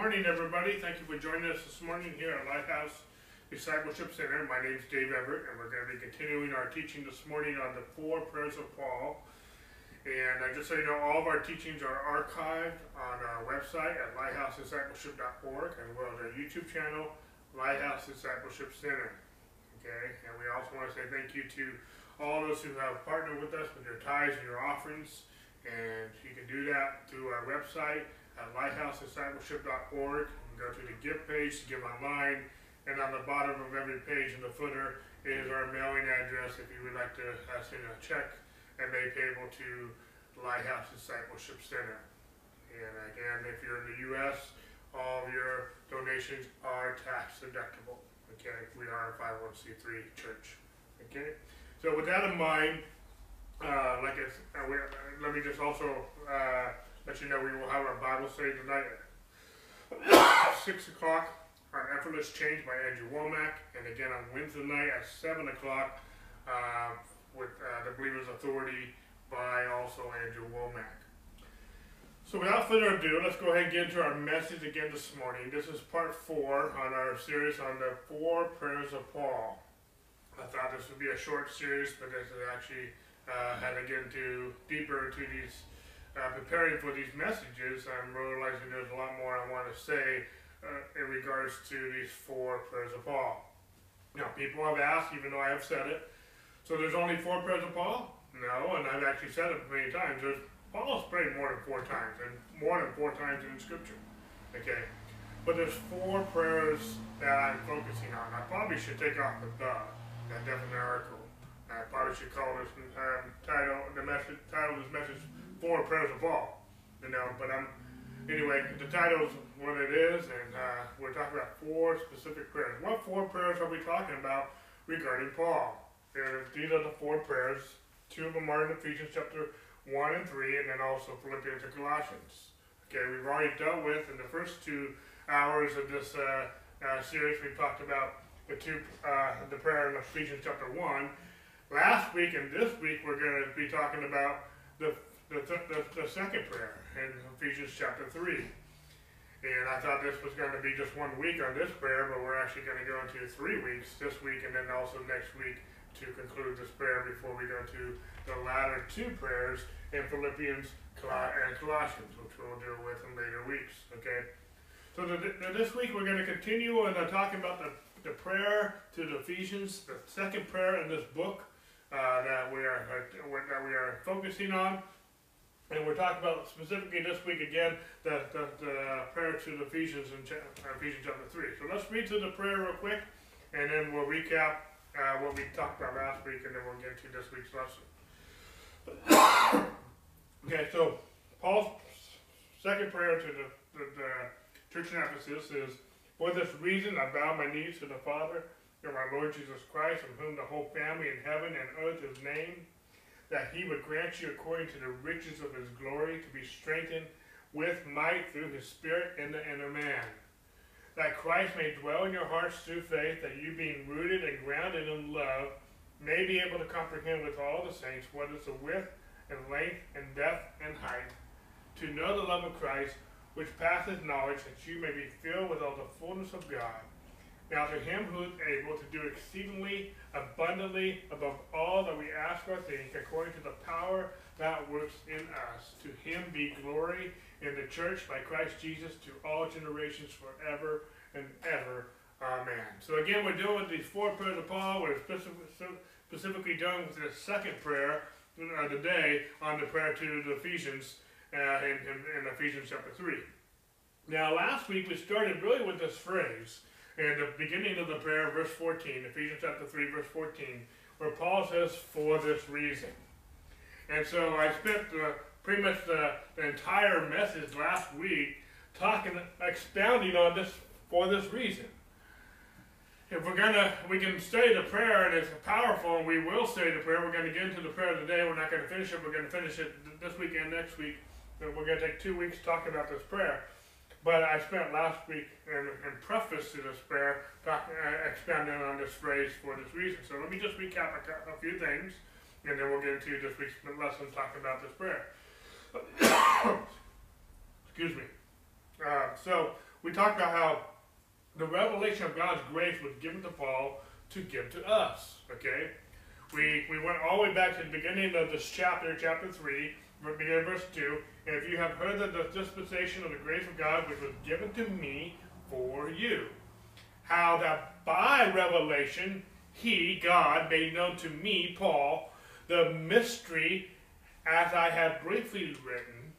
morning, everybody. Thank you for joining us this morning here at Lighthouse Discipleship Center. My name is Dave Everett, and we're going to be continuing our teaching this morning on the four prayers of Paul. And uh, just so you know, all of our teachings are archived on our website at lighthousediscipleship.org, well as our YouTube channel, Lighthouse Discipleship Center. Okay, and we also want to say thank you to all those who have partnered with us with your tithes and your offerings. And you can do that through our website at lighthousediscipleship.org. Go to the gift page to give online, and on the bottom of every page in the footer is our mailing address if you would like to uh, send a check and make payable to Lighthouse Discipleship Center. And again, if you're in the U.S., all of your donations are tax deductible. Okay, we are a 501c3 church. Okay, so with that in mind, uh, like I, uh, we, uh, let me just also uh, let you know we will have our Bible study tonight at 6 o'clock on Effortless Change by Andrew Wommack, and again on Wednesday night at 7 o'clock uh, with uh, the Believer's Authority by also Andrew Wommack. So without further ado, let's go ahead and get into our message again this morning. This is part four on our series on the four prayers of Paul. I thought this would be a short series, but this is actually uh, had to get into deeper into these uh, preparing for these messages, I'm realizing there's a lot more I want to say uh, in regards to these four prayers of Paul. Now, people have asked, even though I have said it, so there's only four prayers of Paul? No, and I've actually said it many times. There's Paul's prayed more than four times, and more than four times in Scripture. Okay, but there's four prayers that I'm focusing on. I probably should take off the the, that definite article. I probably should call this um, title the message title this message four prayers of Paul. You know, but I'm anyway. The title is what it is, and uh, we're talking about four specific prayers. What four prayers are we talking about regarding Paul? And these are the four prayers. Two of them are in Ephesians chapter one and three, and then also Philippians and Colossians. Okay, we've already dealt with in the first two hours of this uh, uh, series. We talked about the two, uh, the prayer in Ephesians chapter one. Last week and this week, we're going to be talking about the the, the, the second prayer in Ephesians chapter 3. And I thought this was going to be just one week on this prayer, but we're actually going to go into three weeks this week and then also next week to conclude this prayer before we go to the latter two prayers in Philippians and Colossians, which we'll deal with in later weeks. Okay? So the, the, this week we're going to continue and uh, talking about the, the prayer to the Ephesians, the second prayer in this book uh, that we are uh, that we are focusing on. And we're talking about specifically this week again the, the, the prayer to the Ephesians in Ephesians chapter 3. So let's read through the prayer real quick, and then we'll recap uh, what we talked about last week, and then we'll get to this week's lesson. okay, so Paul's second prayer to the, the, the church in Ephesus is For this reason I bow my knees to the Father of our Lord Jesus Christ, from whom the whole family in heaven and earth is named that he would grant you according to the riches of his glory to be strengthened with might through his spirit in the inner man. That Christ may dwell in your hearts through faith, that you being rooted and grounded in love, may be able to comprehend with all the saints what is the width and length and depth and height, to know the love of Christ, which passeth knowledge, that you may be filled with all the fullness of God. Now to him who is able to do exceedingly abundantly above all that we ask or think, according to the power that works in us, to him be glory in the church by Christ Jesus to all generations forever and ever. Amen. So again, we're doing these four prayers of Paul. We're specifically done with the second prayer uh, today on the prayer to the Ephesians uh, in, in, in Ephesians chapter 3. Now, last week we started really with this phrase and the beginning of the prayer, verse 14, Ephesians chapter 3, verse 14, where Paul says, for this reason. And so I spent pretty much the, the entire message last week talking, expounding on this for this reason. If we're gonna, we can study the prayer and it's powerful, and we will study the prayer. We're gonna get into the prayer today. We're not gonna finish it. We're gonna finish it this weekend, next week. We're gonna take two weeks talking about this prayer. But I spent last week in, in preface to this prayer uh, expanding on this phrase for this reason. So let me just recap a, a few things, and then we'll get into this week's lesson talking about this prayer. Excuse me. Uh, so we talked about how the revelation of God's grace was given to Paul to give to us. Okay? We, we went all the way back to the beginning of this chapter, chapter 3, beginning verse 2. If you have heard that the dispensation of the grace of God which was given to me for you, how that by revelation he, God, made known to me, Paul, the mystery as I have briefly written,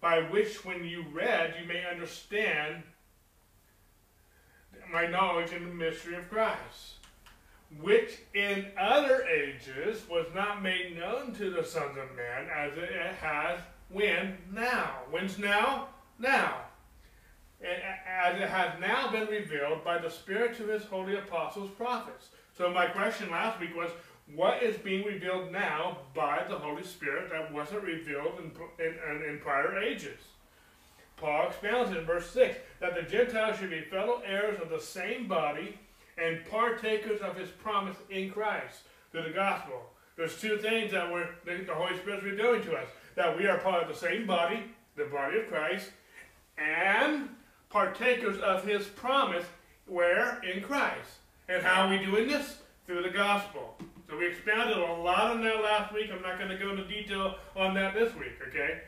by which when you read you may understand my knowledge in the mystery of Christ, which in other ages was not made known to the sons of men as it has when now. When's now? Now. As it has now been revealed by the Spirit to his holy apostles, prophets. So my question last week was, what is being revealed now by the Holy Spirit that wasn't revealed in, in, in prior ages? Paul expounds in verse 6 that the Gentiles should be fellow heirs of the same body and partakers of his promise in Christ through the gospel. There's two things that we're, the Holy Spirit's revealing to us that we are part of the same body, the body of Christ, and partakers of his promise where? In Christ. And how are we doing this? Through the gospel. So we expounded a lot on that last week. I'm not going to go into detail on that this week, okay?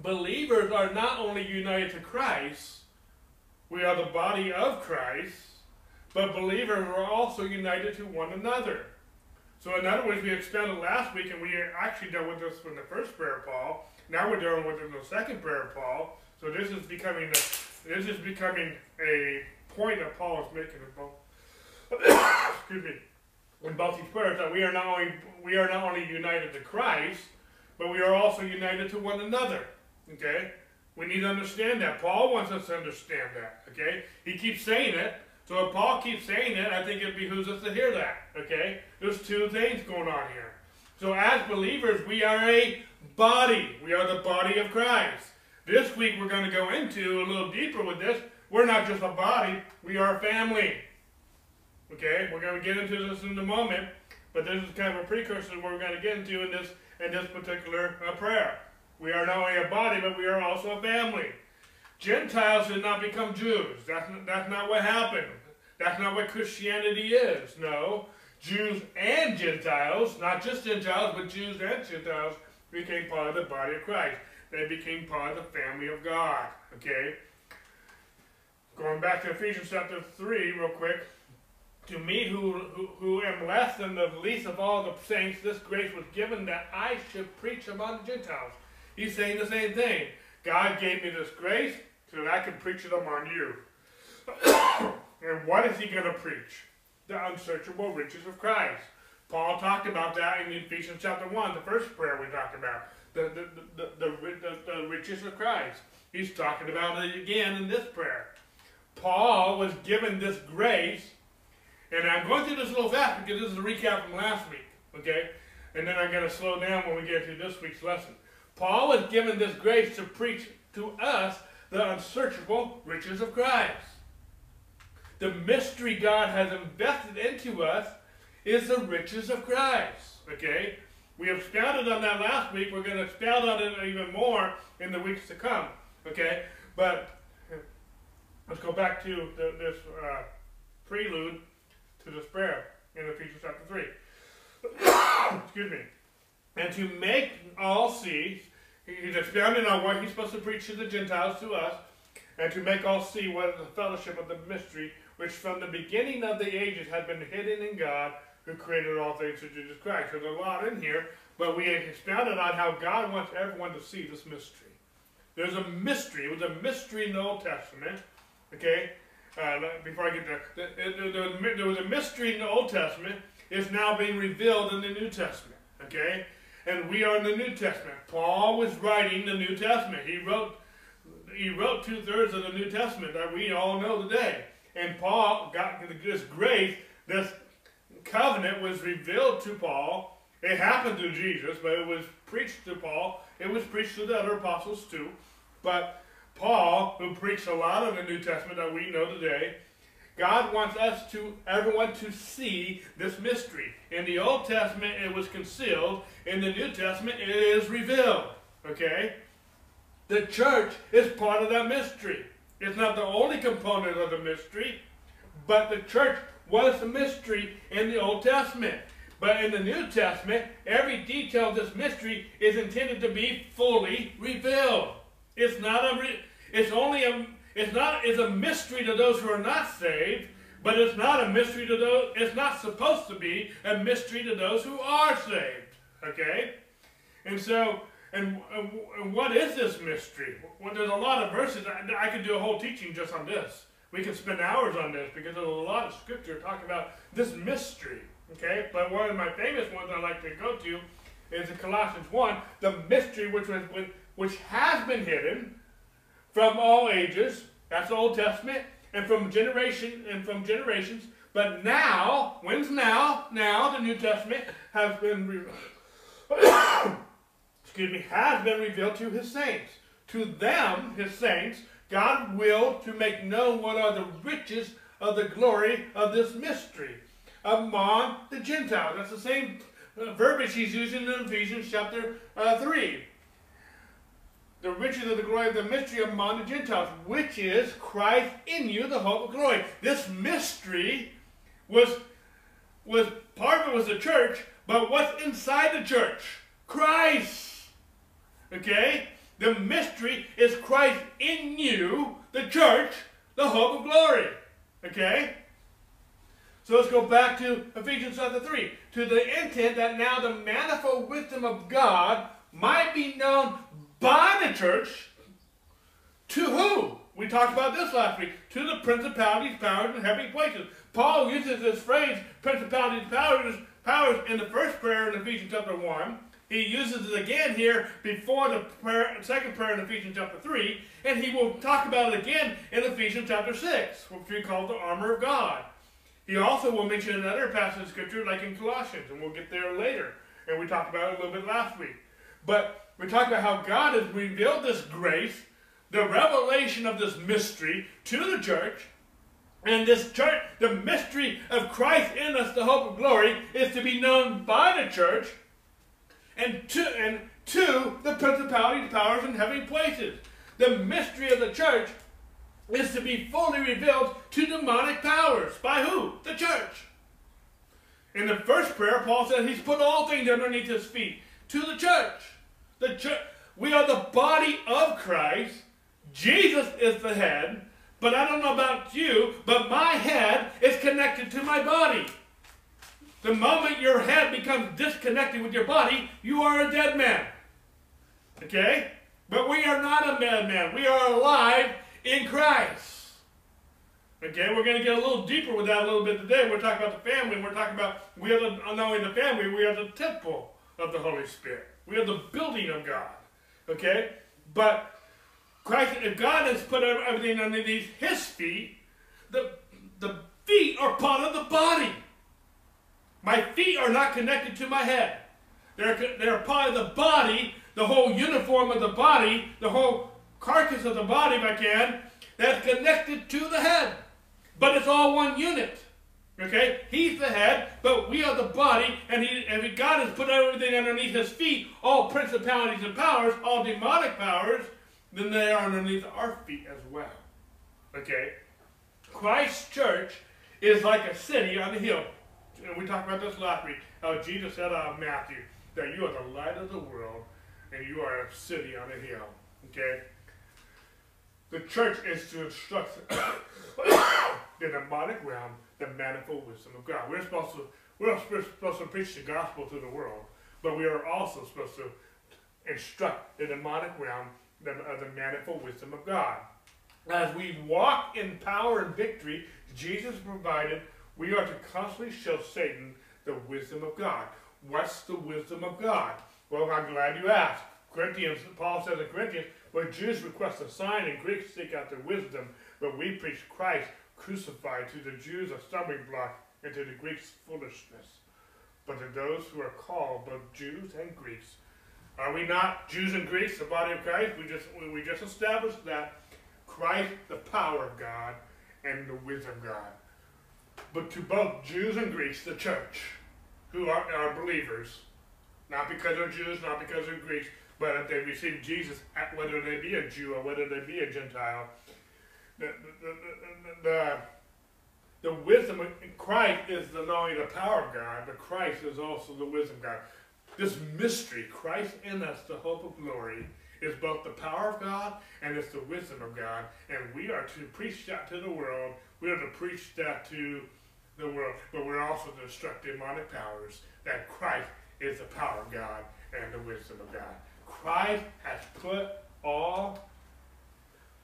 believers are not only united to Christ, we are the body of Christ, but believers are also united to one another. So, in other words, we expanded last week, and we actually dealt with this in the first prayer of Paul. Now we're dealing with it in the second prayer of Paul. So this is becoming a, this is becoming a point that Paul is making in both. excuse me, in both these prayers that we are not only we are not only united to Christ, but we are also united to one another. Okay? We need to understand that. Paul wants us to understand that. Okay? He keeps saying it. So if Paul keeps saying it, I think it behooves us to hear that. Okay? There's two things going on here. So as believers, we are a body. We are the body of Christ. This week we're going to go into a little deeper with this. We're not just a body, we are a family. Okay? We're going to get into this in a moment, but this is kind of a precursor to what we're going to get into in this in this particular uh, prayer. We are not only a body, but we are also a family. Gentiles did not become Jews. That's not, that's not what happened. That's not what Christianity is. No. Jews and Gentiles, not just Gentiles, but Jews and Gentiles, became part of the body of Christ. They became part of the family of God. Okay? Going back to Ephesians chapter 3, real quick. To me, who, who, who am less than the least of all the saints, this grace was given that I should preach among the Gentiles He's saying the same thing. God gave me this grace so that I can preach them on you. and what is he going to preach? The unsearchable riches of Christ. Paul talked about that in Ephesians chapter 1, the first prayer we talked about. The, the, the, the, the, the riches of Christ. He's talking about it again in this prayer. Paul was given this grace, and I'm going through this a little fast because this is a recap from last week, okay? And then I'm going to slow down when we get to this week's lesson. Paul was given this grace to preach to us the unsearchable riches of Christ. The mystery God has invested into us is the riches of Christ. Okay? We have expounded on that last week. We're going to expound on it even more in the weeks to come. Okay? But let's go back to the, this uh, prelude to prayer in Ephesians chapter 3. Excuse me and to make all see, he's expounding on what he's supposed to preach to the Gentiles, to us, and to make all see what is the fellowship of the mystery, which from the beginning of the ages had been hidden in God, who created all things through Jesus Christ. There's a lot in here, but we expounded on how God wants everyone to see this mystery. There's a mystery. It was a mystery in the Old Testament. Okay? Uh, before I get there, there was a mystery in the Old Testament. It's now being revealed in the New Testament. Okay? And we are in the New Testament. Paul was writing the New Testament. He wrote he wrote two thirds of the New Testament that we all know today. And Paul got this grace, this covenant was revealed to Paul. It happened to Jesus, but it was preached to Paul. It was preached to the other apostles too. But Paul, who preached a lot of the New Testament that we know today, God wants us to, everyone to see this mystery. In the Old Testament, it was concealed. In the New Testament, it is revealed. Okay? The church is part of that mystery. It's not the only component of the mystery, but the church was the mystery in the Old Testament. But in the New Testament, every detail of this mystery is intended to be fully revealed. It's not a. it's only a. It's not. It's a mystery to those who are not saved, but it's not a mystery to those. It's not supposed to be a mystery to those who are saved. Okay, and so and, and what is this mystery? Well, there's a lot of verses. I, I could do a whole teaching just on this. We could spend hours on this because there's a lot of scripture talking about this mystery. Okay, but one of my famous ones I like to go to is in Colossians 1, the mystery which was which has been hidden from all ages. That's the Old Testament, and from generation and from generations. But now, when's now? Now the New Testament has been excuse me, has been revealed to his saints. To them, his saints, God willed to make known what are the riches of the glory of this mystery among the Gentiles. That's the same uh, verbiage he's using in Ephesians chapter uh, 3. The riches of the glory of the mystery among the Gentiles, which is Christ in you, the hope of glory. This mystery was, was part of it was the church, but what's inside the church? Christ. Okay? The mystery is Christ in you, the church, the hope of glory. Okay? So let's go back to Ephesians chapter 3. To the intent that now the manifold wisdom of God might be known by the church. To who? We talked about this last week. To the principalities, powers, and heavenly places. Paul uses this phrase, principalities, powers, powers, in the first prayer in Ephesians chapter 1. He uses it again here before the prayer, second prayer in Ephesians chapter 3, and he will talk about it again in Ephesians chapter 6, which we call the armor of God. He also will mention another passage of scripture like in Colossians, and we'll get there later. And we talked about it a little bit last week. But we talk about how God has revealed this grace, the revelation of this mystery to the church. And this church, the mystery of Christ in us, the hope of glory, is to be known by the church and to, and two, the principalities, powers, and heavenly places. The mystery of the church is to be fully revealed to demonic powers. By who? The church. In the first prayer, Paul said he's put all things underneath his feet. To the church. The church. We are the body of Christ. Jesus is the head. But I don't know about you, but my head is connected to my body. The moment your head becomes disconnected with your body, you are a dead man. Okay? But we are not a dead man. We are alive in Christ. Okay, we're going to get a little deeper with that a little bit today. We're talking about the family. We're talking about we are the, not only the family, we are the temple of the Holy Spirit. We are the building of God. Okay? But Christ, if God has put everything underneath his feet, the, the feet are part of the body. My feet are not connected to my head. They're, they're part of the body, the whole uniform of the body, the whole carcass of the body, if I can, that's connected to the head. But it's all one unit. Okay? He's the head, but we are the body, and, he, and God has put everything underneath his feet, all principalities and powers, all demonic powers, then they are underneath our feet as well. Okay? Christ's church is like a city on a hill and we talked about this last week, how Jesus said out of Matthew that you are the light of the world and you are a city on a hill. Okay? The church is to instruct the demonic realm the manifold wisdom of God. We're supposed to we're supposed to preach the gospel to the world, but we are also supposed to instruct the demonic realm of uh, the manifold wisdom of God. As we walk in power and victory, Jesus provided we are to constantly show Satan the wisdom of God. What's the wisdom of God? Well, I'm glad you asked. Corinthians, Paul says in Corinthians, where Jews request a sign and Greeks seek out the wisdom, but we preach Christ crucified to the Jews a stumbling block and to the Greeks foolishness. But to those who are called, both Jews and Greeks, are we not Jews and Greeks, the body of Christ? We just we just established that Christ, the power of God, and the wisdom of God but to both Jews and Greeks, the church, who are, are believers, not because they're Jews, not because they're Greeks, but if they receive Jesus, whether they be a Jew or whether they be a Gentile, the, the, the, wisdom of Christ is the, not only the power of God, but Christ is also the wisdom of God. This mystery, Christ in us, the hope of glory, is both the power of God and it's the wisdom of God. And we are to preach that to the world. We are to preach that to the world, but we're also to instruct demonic powers that Christ is the power of God and the wisdom of God. Christ has put all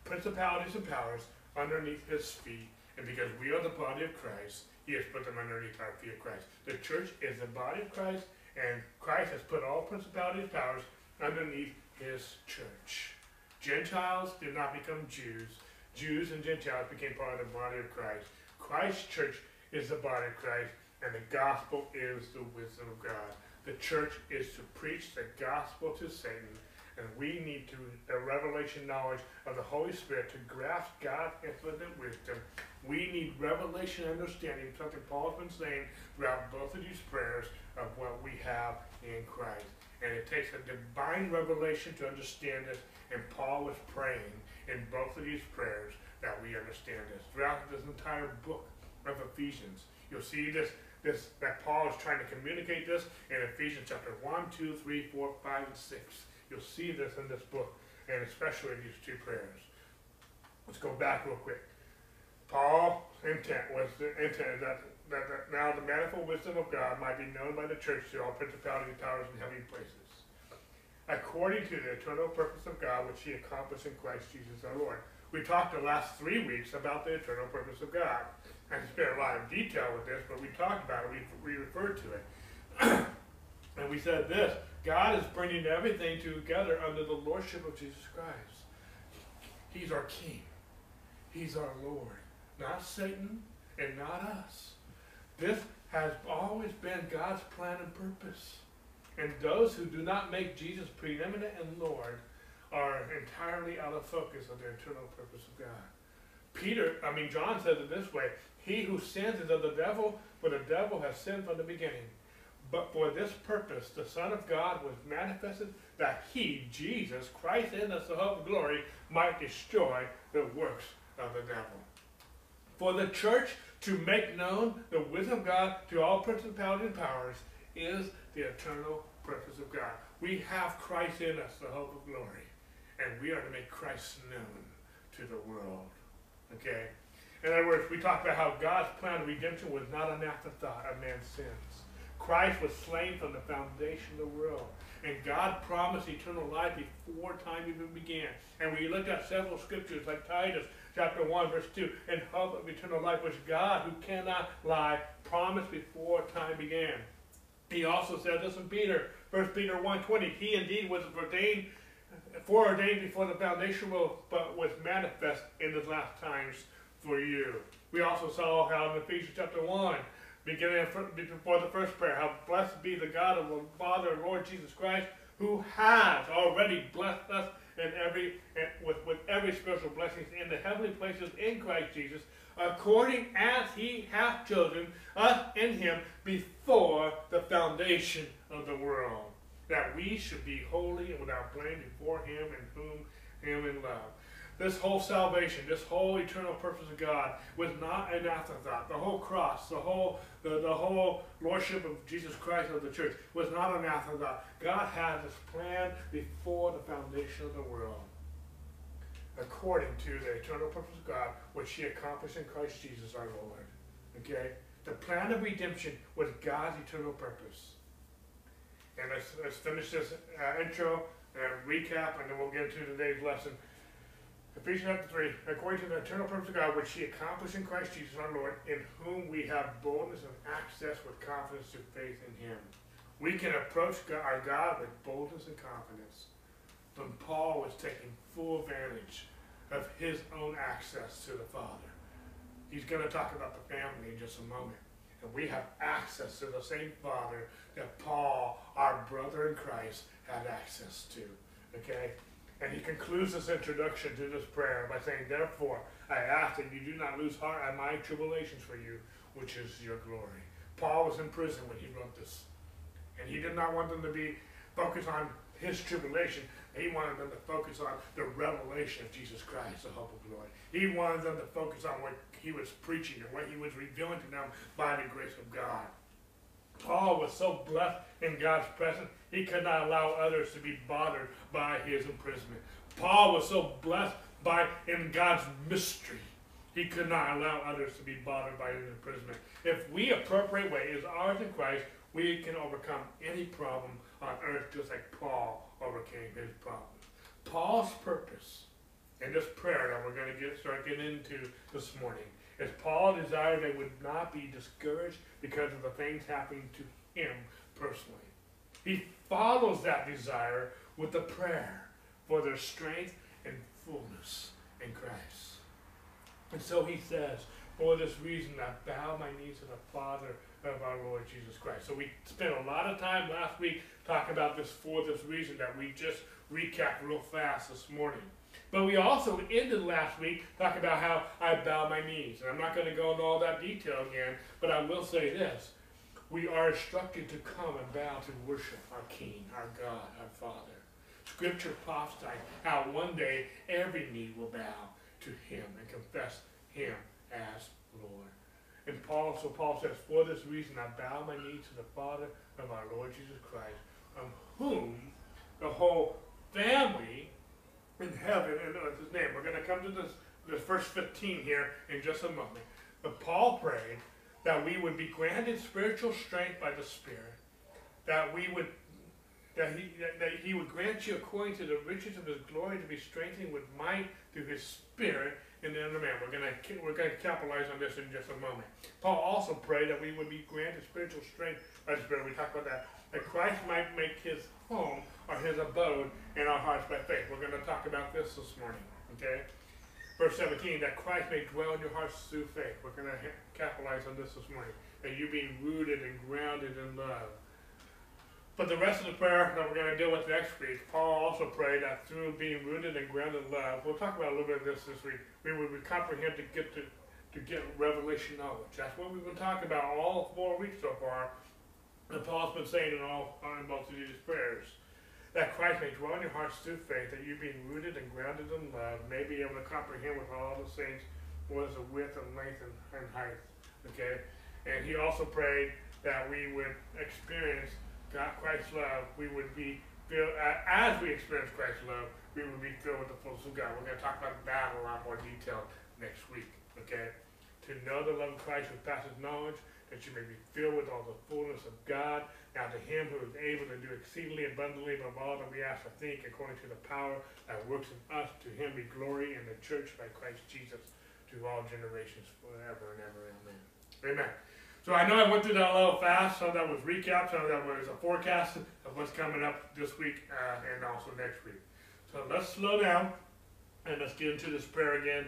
principalities and powers underneath his feet. And because we are the body of Christ, he has put them underneath our feet of Christ. The church is the body of Christ, and Christ has put all principalities and powers underneath his church. Gentiles did not become Jews. Jews and Gentiles became part of the body of Christ. Christ's church is the body of Christ, and the gospel is the wisdom of God. The church is to preach the gospel to Satan, and we need to the revelation knowledge of the Holy Spirit to grasp God's infinite wisdom. We need revelation understanding, something Paul's been saying throughout both of these prayers of what we have in Christ. And it takes a divine revelation to understand this. And Paul was praying in both of these prayers that we understand this. Throughout this entire book of Ephesians, you'll see this, this that Paul is trying to communicate this in Ephesians chapter 1, 2, 3, 4, 5, and 6. You'll see this in this book, and especially in these two prayers. Let's go back real quick. Paul's intent was the intent that that, that now the manifold wisdom of God might be known by the church to all principalities, powers, and heavenly places, according to the eternal purpose of God, which He accomplished in Christ Jesus our Lord. We talked the last three weeks about the eternal purpose of God. I spent a lot of detail with this, but we talked about it. We, we referred to it. and we said this God is bringing everything together under the lordship of Jesus Christ. He's our King, He's our Lord, not Satan and not us. This has always been God's plan and purpose. And those who do not make Jesus preeminent and Lord are entirely out of focus of the eternal purpose of God. Peter, I mean, John says it this way He who sins is of the devil, for the devil has sinned from the beginning. But for this purpose, the Son of God was manifested that he, Jesus, Christ in us, the hope of glory, might destroy the works of the devil. For the church to make known the wisdom of God to all principalities and powers is the eternal purpose of God. We have Christ in us, the hope of glory, and we are to make Christ known to the world. Okay? In other words, we talk about how God's plan of redemption was not an afterthought of man's sins. Christ was slain from the foundation of the world. And God promised eternal life before time even began. And we looked at several scriptures like Titus chapter 1, verse 2, and hope of eternal life, which God, who cannot lie, promised before time began. He also said this in Peter, 1 Peter 1.20, He indeed was ordained, foreordained before the foundation world, but was manifest in the last times for you. We also saw how in Ephesians chapter 1, beginning before the first prayer, how blessed be the God of the Father and Lord Jesus Christ, who has already blessed us in every eh, with, with every spiritual blessings in the heavenly places in Christ Jesus, according as he hath chosen us in him before the foundation of the world, that we should be holy and without blame before him and whom him in love. This whole salvation, this whole eternal purpose of God was not an afterthought. The whole cross, the whole the, the whole lordship of Jesus Christ of the church was not an afterthought. God had this plan before the foundation of the world, according to the eternal purpose of God, which He accomplished in Christ Jesus our Lord. Okay, the plan of redemption was God's eternal purpose. And let's, let's finish this uh, intro and recap, and then we'll get into today's lesson. Ephesians chapter 3, according to the eternal purpose of God, which he accomplished in Christ Jesus our Lord, in whom we have boldness and access with confidence through faith in him. We can approach God, our God with boldness and confidence. But Paul was taking full advantage of his own access to the Father. He's going to talk about the family in just a moment. And we have access to the same Father that Paul, our brother in Christ, had access to. Okay? And he concludes this introduction to this prayer by saying, Therefore, I ask that you do not lose heart at my tribulations for you, which is your glory. Paul was in prison when he wrote this. And he did not want them to be focused on his tribulation, He wanted them to focus on the revelation of Jesus Christ, the hope of glory. He wanted them to focus on what he was preaching and what he was revealing to them by the grace of God. Paul was so blessed in God's presence, he could not allow others to be bothered by his imprisonment. Paul was so blessed by in God's mystery, he could not allow others to be bothered by his imprisonment. If we appropriate what is ours in Christ, we can overcome any problem on earth just like Paul overcame his problems. Paul's purpose in this prayer that we're going to get start getting into this morning is Paul desired they would not be discouraged because of the things happening to him personally. He follows that desire with a prayer for their strength and fullness in Christ. And so he says, For this reason I bow my knees to the Father of our Lord Jesus Christ. So we spent a lot of time last week talking about this for this reason that we just recapped real fast this morning. But we also ended last week talking about how I bow my knees. And I'm not going to go into all that detail again, but I will say this. We are instructed to come and bow to worship our King, our God, our Father. Scripture prophesies how one day every knee will bow to him and confess him as Lord. And Paul, so Paul says, For this reason I bow my knee to the Father of our Lord Jesus Christ, on whom the whole family in heaven, and what's his name? We're going to come to this, this verse 15 here in just a moment. But Paul prayed that we would be granted spiritual strength by the Spirit, that we would that he, that he would grant you according to the riches of his glory to be strengthened with might through his spirit in the inner man. We're to we're to capitalize on this in just a moment. Paul also prayed that we would be granted spiritual strength by the Spirit. We talked about that. That Christ might make his home or his abode in our hearts by faith. We're to talk about this this morning. Okay. Verse 17, that Christ may dwell in your hearts through faith. We're to capitalize on this this morning. That you being rooted and grounded in love but the rest of the prayer that we're going to deal with next week, Paul also prayed that through being rooted and grounded in love, we'll talk about a little bit of this this week, we would comprehend to get to, to get revelation knowledge. That's what we've been talking about all four weeks so far. And Paul's been saying in all uh, in both of these prayers that Christ may dwell in your hearts through faith, that you being rooted and grounded in love may be able to comprehend with all the saints what is the width and length and, and height. Okay? And he also prayed that we would experience God, Christ's love, we would be filled, uh, as we experience Christ's love, we would be filled with the fullness of God. We're going to talk about that in a lot more detail next week, okay? To know the love of Christ with passes knowledge, that you may be filled with all the fullness of God. Now to him who is able to do exceedingly abundantly above all that we ask or think, according to the power that works in us, to him be glory in the church by Christ Jesus to all generations forever and ever. Amen. Amen. So I know I went through that a little fast. Some of that was recap, some of that was a forecast of what's coming up this week uh, and also next week. So let's slow down and let's get into this prayer again.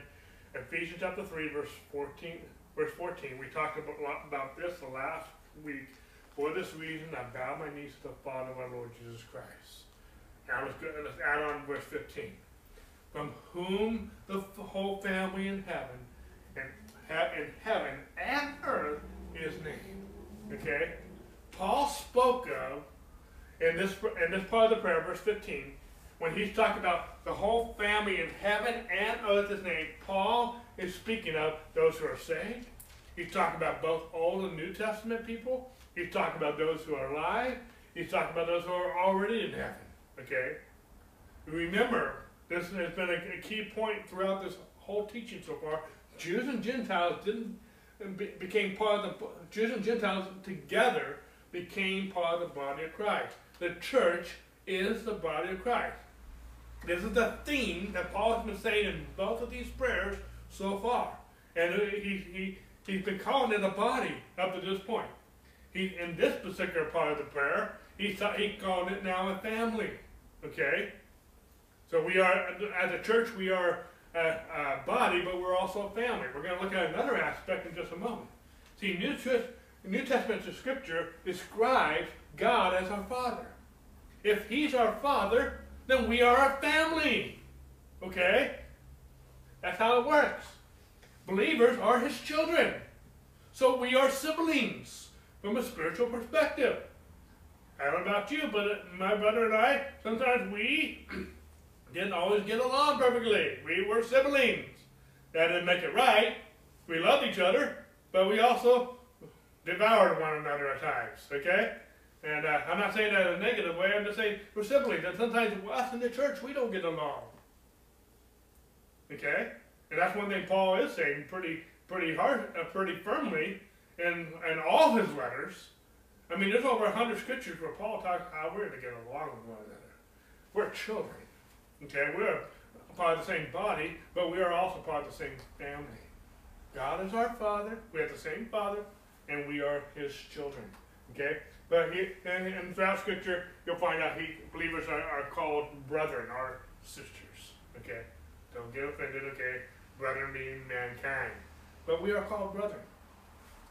Ephesians chapter 3, verse 14. Verse 14, we talked about, a lot about this the last week. For this reason, I bow my knees to the Father of our Lord Jesus Christ. Now let's, go, let's add on verse 15. From whom the whole family in heaven and in heaven and earth is named. Okay? Paul spoke of in this in this part of the prayer, verse 15, when he's talking about the whole family in heaven and earth is named, Paul is speaking of those who are saved. He's talking about both Old and New Testament people. He's talking about those who are alive. He's talking about those who are already in heaven. Okay? Remember, this has been a, a key point throughout this whole teaching so far. Jews and Gentiles didn't became part of the Jews and Gentiles together became part of the body of Christ. The church is the body of Christ. This is the theme that Paul has been saying in both of these prayers so far. And he, he, he's been calling it a body up to this point. He, in this particular part of the prayer, he, he called it now a family. Okay? So we are, as a church, we are a, a body, but we're also a family. We're going to look at another aspect in just a moment. See, New, New Testament scripture describes God as our Father. If He's our Father, then we are a family. Okay? That's how it works. Believers are His children. So we are siblings from a spiritual perspective. I don't know about you, but my brother and I, sometimes we didn't always get along perfectly. We were siblings. That didn't make it right. We loved each other, but we also devoured one another at times, okay? And uh, I'm not saying that in a negative way, I'm just saying we're siblings, and sometimes us in the church, we don't get along. Okay? And that's one thing Paul is saying pretty pretty hard, uh, pretty firmly in, in all his letters. I mean, there's over a hundred scriptures where Paul talks how we're to get along with one another. We're children. Okay, we're part of the same body, but we are also part of the same family. God is our Father. We have the same Father, and we are His children. Okay, but he, and throughout Scripture, you'll find out he believers are, are called brethren or sisters. Okay, don't get offended. Okay, brethren meaning mankind, but we are called brethren.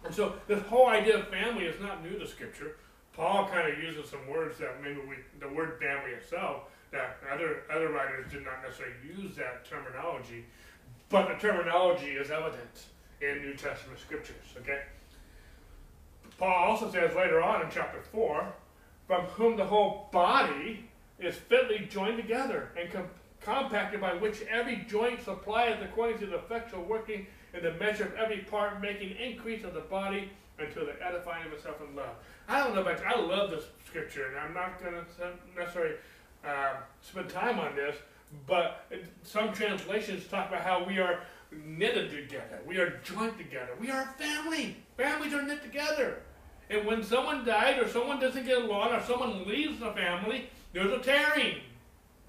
And so this whole idea of family is not new to Scripture. Paul kind of uses some words that maybe we, the word family itself, that other other writers did not necessarily use that terminology, but the terminology is evident in New Testament scriptures. Okay. Paul also says later on in chapter four, from whom the whole body is fitly joined together and com- compacted by which every joint supplies according to the effectual working in the measure of every part, making increase of the body until the edifying of itself in love. I don't know about you, I love this scripture, and I'm not going to necessarily uh, spend time on this, but some translations talk about how we are knitted together, we are joined together, we are a family. Families are knit together. And when someone died, or someone doesn't get along, or someone leaves the family, there's a tearing.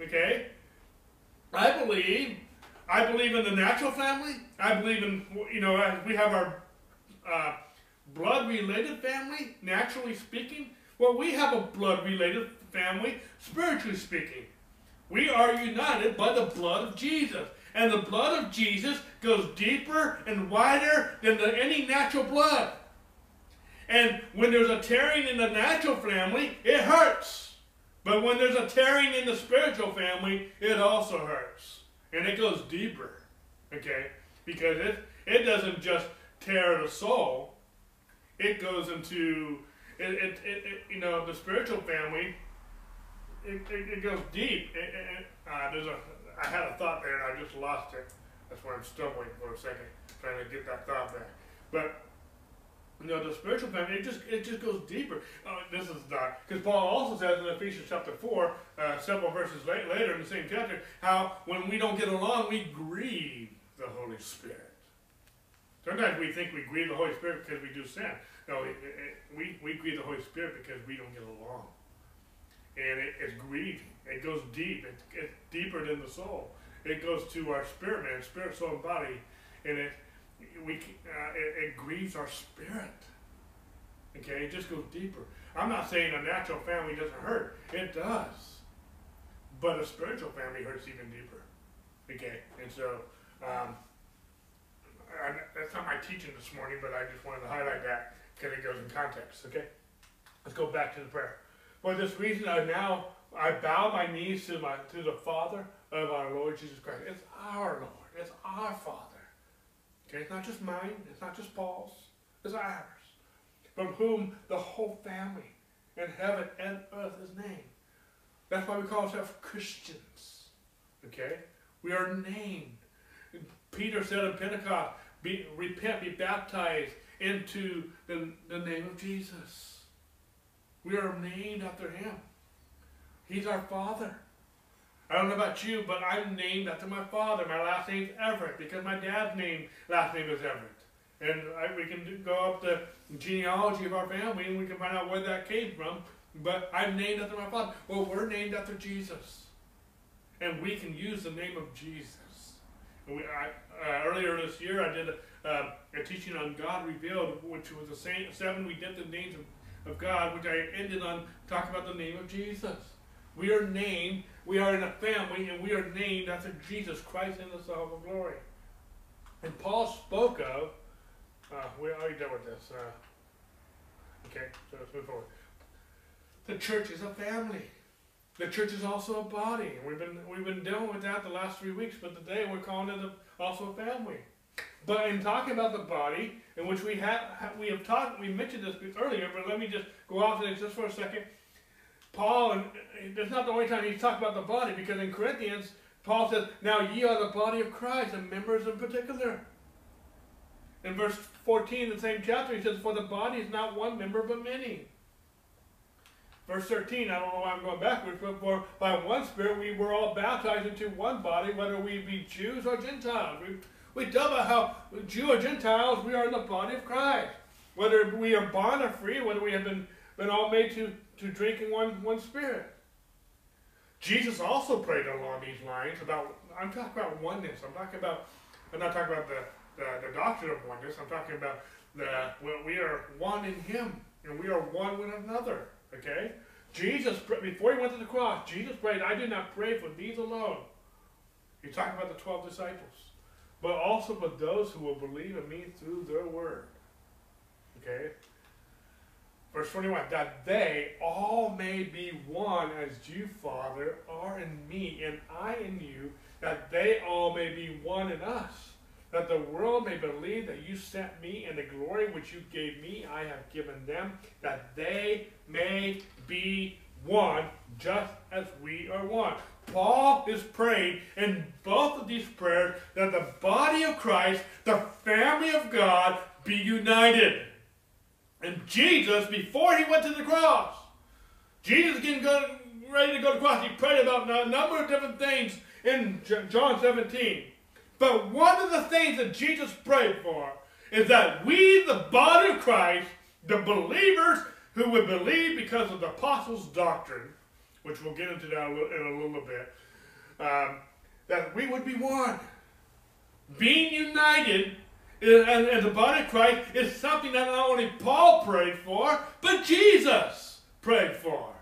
Okay? I believe I believe in the natural family. I believe in, you know, we have our uh, blood related family, naturally speaking. Well, we have a blood related family, spiritually speaking. We are united by the blood of Jesus. And the blood of Jesus goes deeper and wider than the, any natural blood. And when there's a tearing in the natural family, it hurts. But when there's a tearing in the spiritual family, it also hurts and it goes deeper, okay? Because it it doesn't just tear the soul; it goes into it. it, it, you know, the spiritual family. It, it, it goes deep. It, uh, there's a I had a thought there and I just lost it. That's why I'm stumbling for a second, trying to get that thought back. But you know, the spiritual family, it just it just goes deeper. Uh, this is not because Paul also says in Ephesians chapter four, uh, several verses late, later in the same chapter, how when we don't get along, we grieve the Holy Spirit. Sometimes we think we grieve the Holy Spirit because we do sin. No, it, it, we we grieve the Holy Spirit because we don't get along, and it, it's. It goes deep. It, it's deeper than the soul. It goes to our spirit, man, spirit, soul, and body, and it we, uh, it, it grieves our spirit. Okay, it just goes deeper. I'm not saying a natural family doesn't hurt. It does. But a spiritual family hurts even deeper. Okay, and so um, I, that's not my teaching this morning, but I just wanted to highlight that because it goes in context. Okay, let's go back to the prayer. For this reason, I now I bow my knees to my to the Father of our Lord Jesus Christ. It's our Lord. It's our Father Okay, it's not just mine, it's not just Paul's, it's ours. From whom the whole family in heaven and earth is named. That's why we call ourselves Christians. Okay? We are named. Peter said in Pentecost, be, repent, be baptized into the, the name of Jesus. We are named after him. He's our Father. I don't know about you, but I'm named after my father. My last name's Everett because my dad's name last name is Everett. And I, we can do, go up the genealogy of our family and we can find out where that came from. But I'm named after my father. Well, we're named after Jesus. And we can use the name of Jesus. We, I, uh, earlier this year, I did a, uh, a, teaching on God Revealed, which was the same, seven redemptive names of, of God, which I ended on talking about the name of Jesus. We are named we are in a family and we are named after Jesus Christ in the Son of glory. And Paul spoke of, uh, we already dealt with this. Uh, okay, so let's move forward. The church is a family. The church is also a body. We've been we've been dealing with that the last three weeks, but today we're calling it a, also a family. But in talking about the body, in which we have we have talked, we mentioned this earlier, but let me just go off this just for a second. Paul, and that's not the only time he's talking about the body, because in Corinthians, Paul says, Now ye are the body of Christ, and members in particular. In verse 14, the same chapter, he says, For the body is not one member, but many. Verse 13, I don't know why I'm going backwards, but for by one Spirit we were all baptized into one body, whether we be Jews or Gentiles. We, we tell about how Jew or Gentiles, we are in the body of Christ. Whether we are bond or free, whether we have been, been all made to, to drink in one, one Spirit. Jesus also prayed along these lines about, I'm talking about oneness. I'm talking about, I'm not talking about the the, the doctrine of oneness. I'm talking about the well, we are one in Him, and we are one with another. Okay, Jesus before He went to the cross, Jesus prayed, "I did not pray for these alone." He's talking about the twelve disciples, but also for those who will believe in Me through their word. Okay. Verse 21, that they all may be one as you, Father, are in me, and I in you, that they all may be one in us that the world may believe that you sent me, and the glory which you gave me I have given them, that they may be one, just as we are one. Paul is praying in both of these prayers that the body of Christ, the family of God, be united. And Jesus, before he went to the cross, Jesus getting ready to go to the cross, he prayed about a number of different things in John 17. But one of the things that Jesus prayed for is that we, the body of Christ, the believers who would believe because of the apostles' doctrine, which we'll get into that in a little bit, um, that we would be one. Being united as the body of Christ is something that not only Paul prayed for, but Jesus prayed for.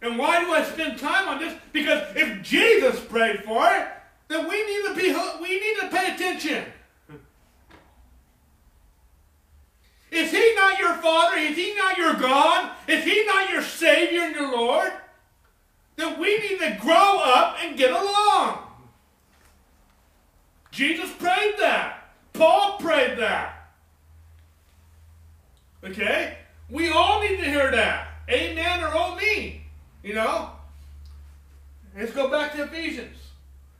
And why do I spend time on this? Because if Jesus prayed for it, then we need to be we need to pay attention. Is he not your father? Is he not your God? Is he not your Savior and your Lord? Then we need to grow up and get along. Jesus prayed that. Paul prayed that. Okay? We all need to hear that. Amen or oh me. You know? Let's go back to Ephesians.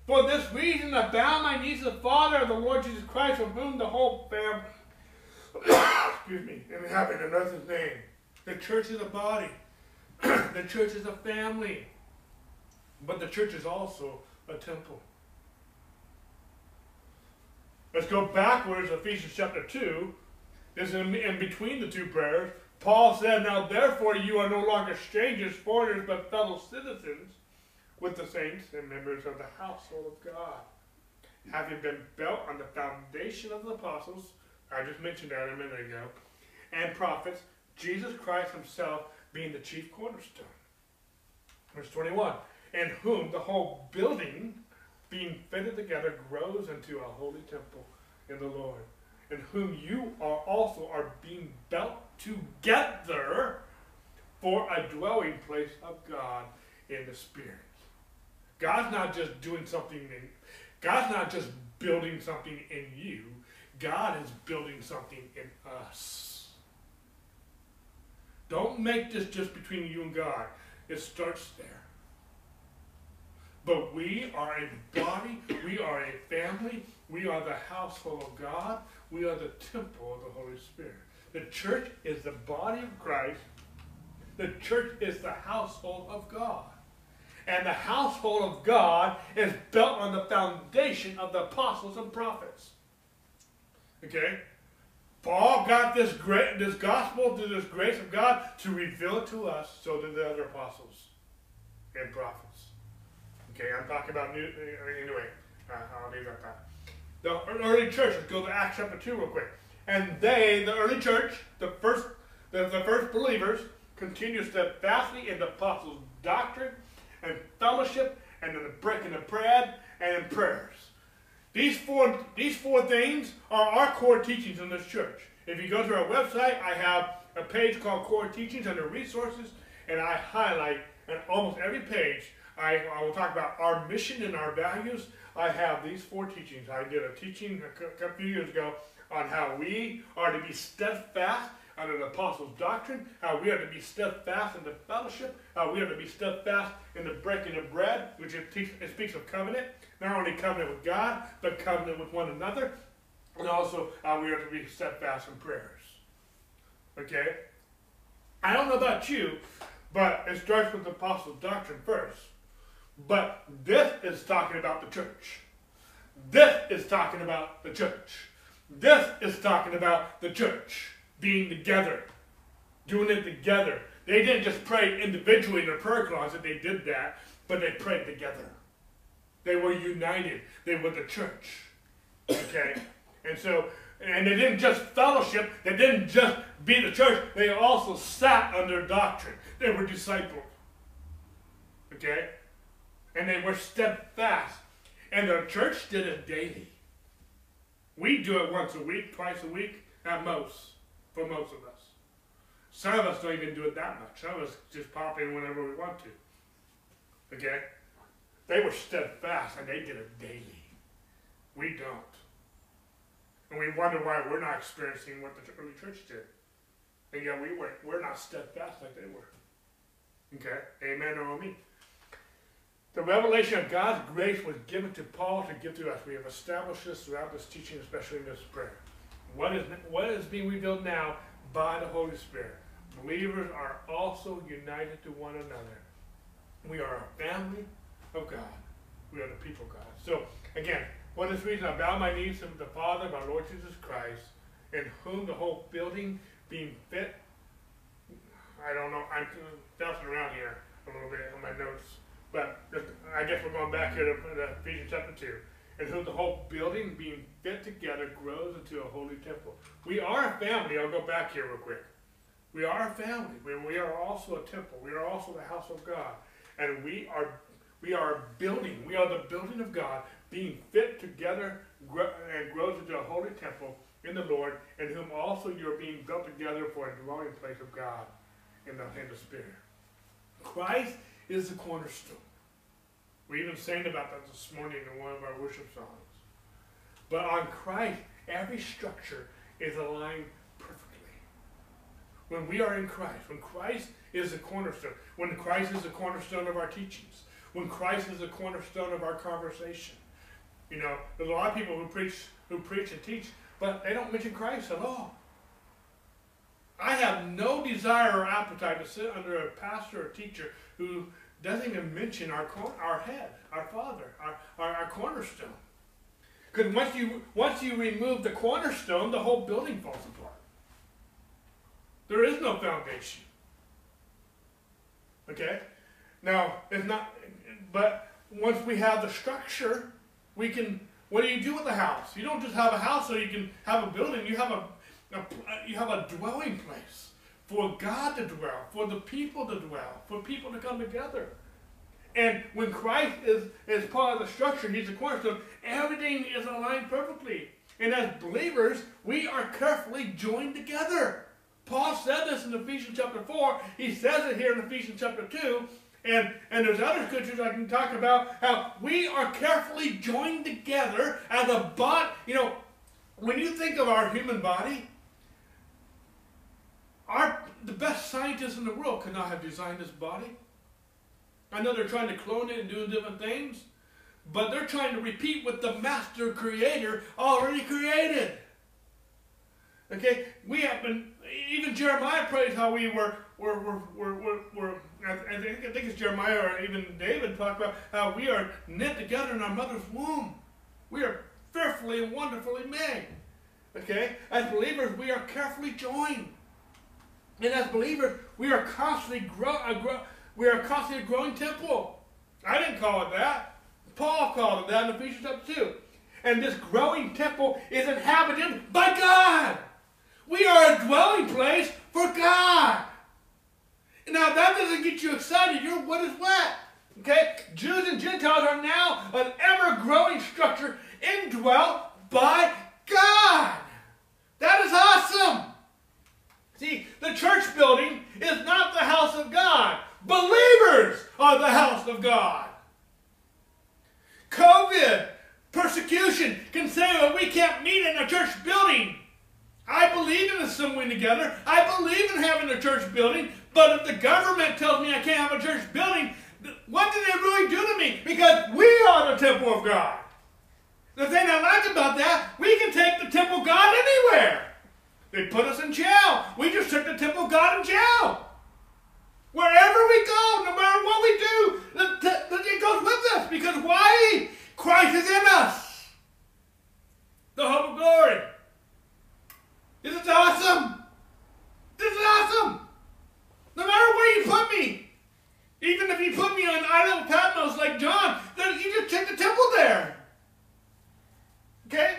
For this reason I bow my knees to the Father of the Lord Jesus Christ, from whom the whole family, excuse me, and earth is named. The church is a body. the church is a family. But the church is also a temple. Let's go backwards, Ephesians chapter 2. This is in, in between the two prayers. Paul said, Now therefore you are no longer strangers, foreigners, but fellow citizens with the saints and members of the household of God, having been built on the foundation of the apostles, I just mentioned that a minute ago, and prophets, Jesus Christ himself being the chief cornerstone. Verse 21, in whom the whole building, being fitted together, grows into a holy temple in the Lord, in whom you are also are being built together for a dwelling place of God in the Spirit. God's not just doing something in, God's not just building something in you. God is building something in us. Don't make this just between you and God. It starts there. But we are a body, we are a family, we are the household of God, we are the temple of the Holy Spirit. The church is the body of Christ, the church is the household of God and the household of God is built on the foundation of the apostles and prophets. Okay? Paul got this great, this gospel through this grace of God to reveal it to us, so did the other apostles and prophets. Okay, I'm talking about new, anyway, uh, I'll leave that. The early church, let's go to Acts chapter 2 real quick. And they, the early church, the first, the, the first believers, continue steadfastly in the apostles' doctrine and fellowship and in the breaking of bread and in prayers. These four, these four things are our core teachings in this church. If you go to our website, I have a page called Core Teachings under Resources, and I highlight on almost every page, I, I will talk about our mission and our values. I have these four teachings. I did a teaching a couple years ago on how we are to be steadfast under the apostles' doctrine, how we are to be steadfast in the fellowship, how we are to be steadfast in the breaking of bread, which it, it speaks of covenant, not only covenant with God, but covenant with one another, and also how we are to be steadfast in prayers. Okay? I don't know about you, but it starts with the apostles' doctrine first. But this is talking about the church. This is talking about the church. This is talking about the church being together, doing it together. They didn't just pray individually in their prayer closet, they did that, but they prayed together. They were united. They were the church. Okay? and so, and they didn't just fellowship, they didn't just be the church, they also sat under doctrine. They were disciples. Okay? And they were steadfast. And the church did it daily. We do it once a week, twice a week, at most, for most of us. Some of us don't even do it that much. Some of us just pop in whenever we want to. Okay? They were steadfast and they did it daily. We don't. And we wonder why we're not experiencing what the early church did. And yet we were, we're not steadfast like they were. Okay? Amen or me. The revelation of God's grace was given to Paul to give to us. We have established this throughout this teaching, especially in this prayer. What is, what is being revealed now by the Holy Spirit? Believers are also united to one another. We are a family of God. We are the people of God. So, again, for this reason, I bow my knees to the Father of our Lord Jesus Christ, in whom the whole building being fit. I don't know, I'm bouncing around here a little bit on my notes. But I guess we're going back here to, to Ephesians chapter 2. And who the whole building being fit together grows into a holy temple. We are a family. I'll go back here real quick. We are a family. We are also a temple. We are also the house of God. And we are we are building. We are the building of God, being fit together and grows into a holy temple in the Lord, in whom also you are being built together for a dwelling place of God in the, in the Spirit. Christ is the cornerstone. We even sang about that this morning in one of our worship songs. But on Christ, every structure is aligned perfectly. When we are in Christ, when Christ is the cornerstone, when Christ is the cornerstone of our teachings, when Christ is the cornerstone of our conversation. You know, there's a lot of people who preach who preach and teach, but they don't mention Christ at all. I have no desire or appetite to sit under a pastor or teacher who doesn't even mention our, our head, our father, our, our, our cornerstone. Because once you, once you remove the cornerstone, the whole building falls apart. There is no foundation. Okay? Now, it's not, but once we have the structure, we can, what do you do with the house? You don't just have a house so you can have a building. You have a, a you have a dwelling place for God to dwell, for the people to dwell, for people to come together. And when Christ is, is part of the structure, he's the cornerstone, everything is aligned perfectly. And as believers, we are carefully joined together. Paul said this in Ephesians chapter 4. He says it here in Ephesians chapter 2. And, and there's other scriptures I can talk about how we are carefully joined together as a body. You know, when you think of our human body, our, the best scientists in the world could not have designed this body. I know they're trying to clone it and do different things, but they're trying to repeat what the master creator already created. Okay, we have been, even Jeremiah prays how we were, were, were, were, were, I, think, I think it's Jeremiah or even David talk about how we are knit together in our mother's womb. We are fearfully and wonderfully made. Okay, as believers, we are carefully joined. And as believers, we are constantly grow, uh, grow, we are constantly a growing temple. I didn't call it that. Paul called it that in Ephesians chapter 2. And this growing temple is inhabited by God. We are a dwelling place for God. Now that doesn't get you excited. You're what is what? Okay? Jews and Gentiles are now an ever-growing structure indwelt by God. That is awesome. See, the church building is not the house of God. Believers are the house of God. COVID, persecution, considering that we can't meet in a church building. I believe in assembling together. I believe in having a church building. But if the government tells me I can't have a church building, what do they really do to me? Because we are the temple of God. The thing I like about that, we can take the temple of God anywhere. They put us in jail. We just took the temple of God in jail. Wherever we go, no matter what we do, it goes with us. Because why? Christ is in us. The hope of glory. Isn't awesome. This is awesome. No matter where you put me, even if you put me on Isle of Patmos like John, then you just take the temple there. Okay?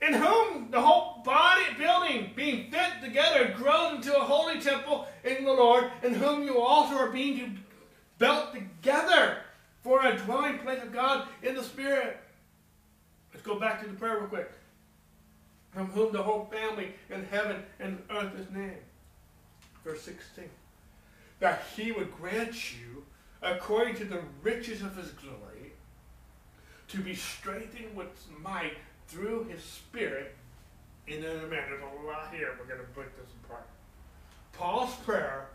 In whom the whole body building being fit together grows into a holy temple in the Lord, in whom you also are being built together for a dwelling place of God in the Spirit. Let's go back to the prayer real quick. From whom the whole family in heaven and earth is named. Verse 16. That he would grant you, according to the riches of his glory, to be strengthened with might through his spirit in the man. There's a lot here. We're going to break this apart. Paul's prayer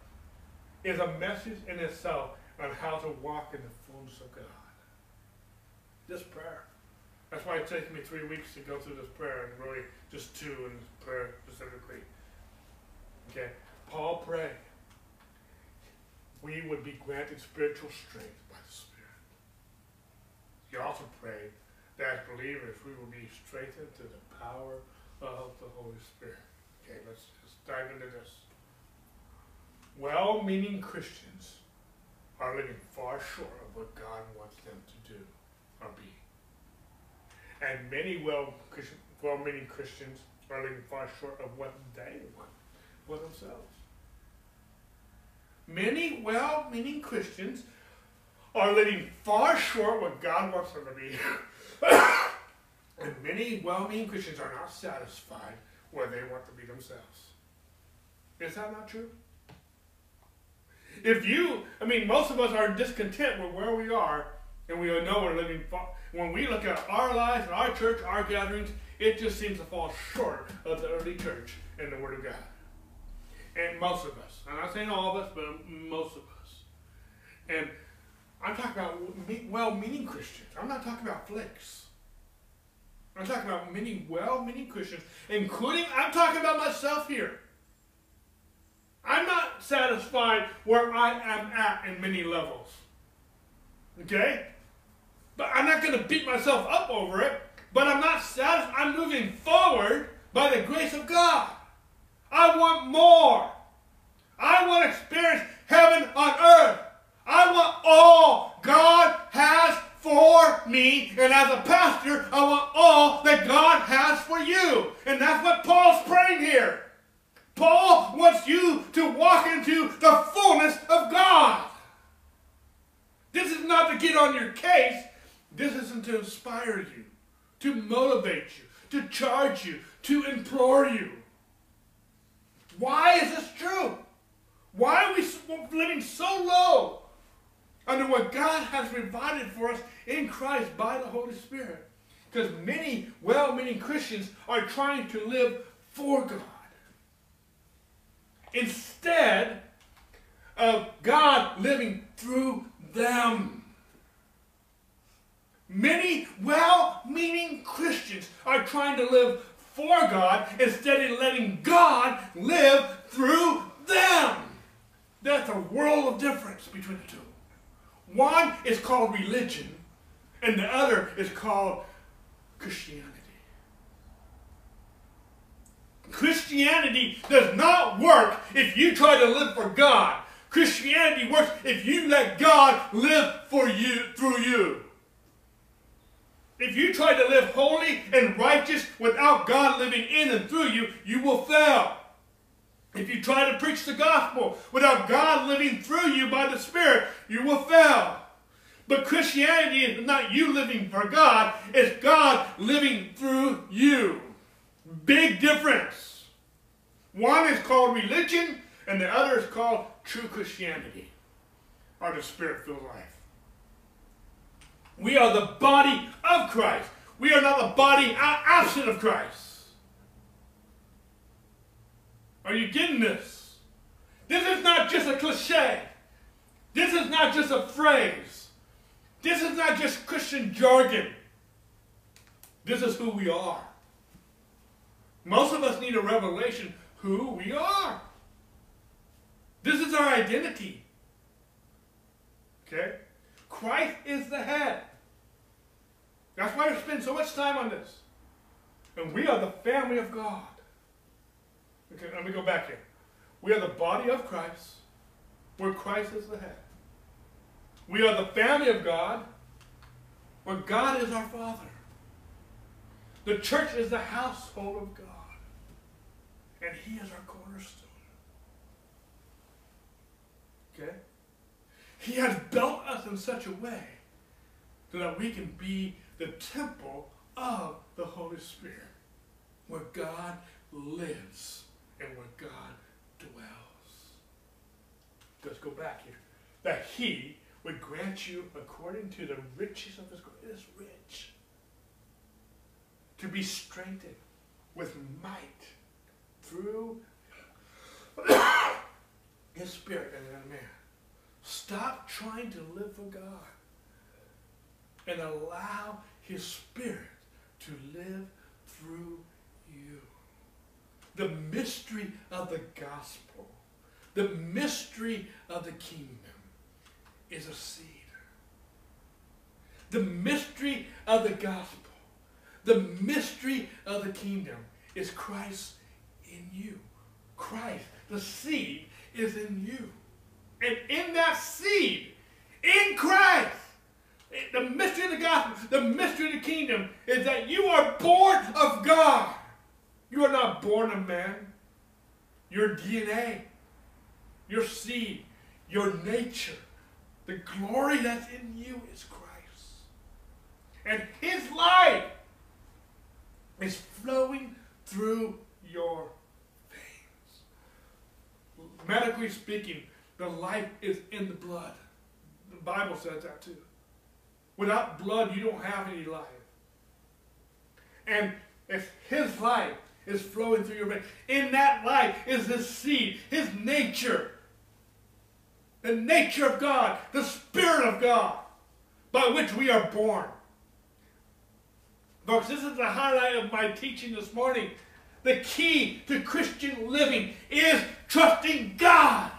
is a message in itself on how to walk in the fullness of God. This prayer. That's why it takes me three weeks to go through this prayer, and really just two in this prayer specifically. Okay? Paul prayed we would be granted spiritual strength by the Spirit. He also prayed that as believers we will be strengthened to the power of the Holy Spirit. Okay, let's just dive into this. Well meaning Christians are living far short of what God wants them to do or be. And many well well meaning Christians are living far short of what they want for themselves. Many well meaning Christians are living far short what God wants them to be. and many well meaning Christians are not satisfied where they want to be themselves. Is that not true? If you, I mean, most of us are discontent with where we are, and we know we're living far. When we look at our lives, our church, our gatherings, it just seems to fall short of the early church and the Word of God. And most of us. I'm not saying all of us, but most of us. And I'm talking about well-meaning Christians. I'm not talking about flicks. I'm talking about many well-meaning Christians, including, I'm talking about myself here. I'm not satisfied where I am at in many levels. Okay? But I'm not going to beat myself up over it. But I'm not satisfied. I'm moving forward by the grace of God. I want more. I want to experience heaven on earth. I want all God has for me. And as a pastor, I want all that God has for you. And that's what Paul's praying here. Paul wants you to walk into the fullness of God. This is not to get on your case. This isn't to inspire you, to motivate you, to charge you, to implore you. Why is this true? Why are we living so low under what God has provided for us in Christ by the Holy Spirit? Because many well-meaning Christians are trying to live for God. Instead of God living through them. Many well-meaning Christians are trying to live for God instead of letting God live through them. That's a world of difference between the two. One is called religion, and the other is called Christianity. Christianity does not work if you try to live for God. Christianity works if you let God live for you through you. If you try to live holy and righteous without God living in and through you, you will fail. If you try to preach the gospel without God living through you by the Spirit, you will fail. But Christianity is not you living for God, it's God living through you. Big difference. One is called religion, and the other is called true Christianity, or the Spirit filled life. We are the body of Christ. We are not the body absent of Christ. Are you getting this? This is not just a cliche. This is not just a phrase. This is not just Christian jargon. This is who we are. Most of us need a revelation who we are. This is our identity. Okay? Christ is the head. That's why we spend so much time on this. And we are the family of God. Okay, let me go back here. We are the body of Christ, where Christ is the head. We are the family of God, where God is our Father. The church is the household of God. And He is our cornerstone. Okay? He has built us in such a way so that we can be the temple of the Holy Spirit, where God lives and where God dwells. Let's go back here. That He would grant you according to the riches of His grace. It is rich. To be strengthened with might through His Spirit and in man. Stop trying to live for God and allow His Spirit to live through you. The mystery of the gospel, the mystery of the kingdom is a seed. The mystery of the gospel, the mystery of the kingdom is Christ in you. Christ, the seed, is in you. And in that seed, in Christ, the mystery of the gospel, the mystery of the kingdom is that you are born of God. You are not born a man. Your DNA, your seed, your nature, the glory that's in you is Christ. And his life is flowing through your veins. Medically speaking, the life is in the blood. The Bible says that too. Without blood, you don't have any life. And if his life is flowing through your veins, in that life is his seed, his nature. The nature of God, the Spirit of God, by which we are born. Folks, this is the highlight of my teaching this morning. The key to Christian living is trusting God.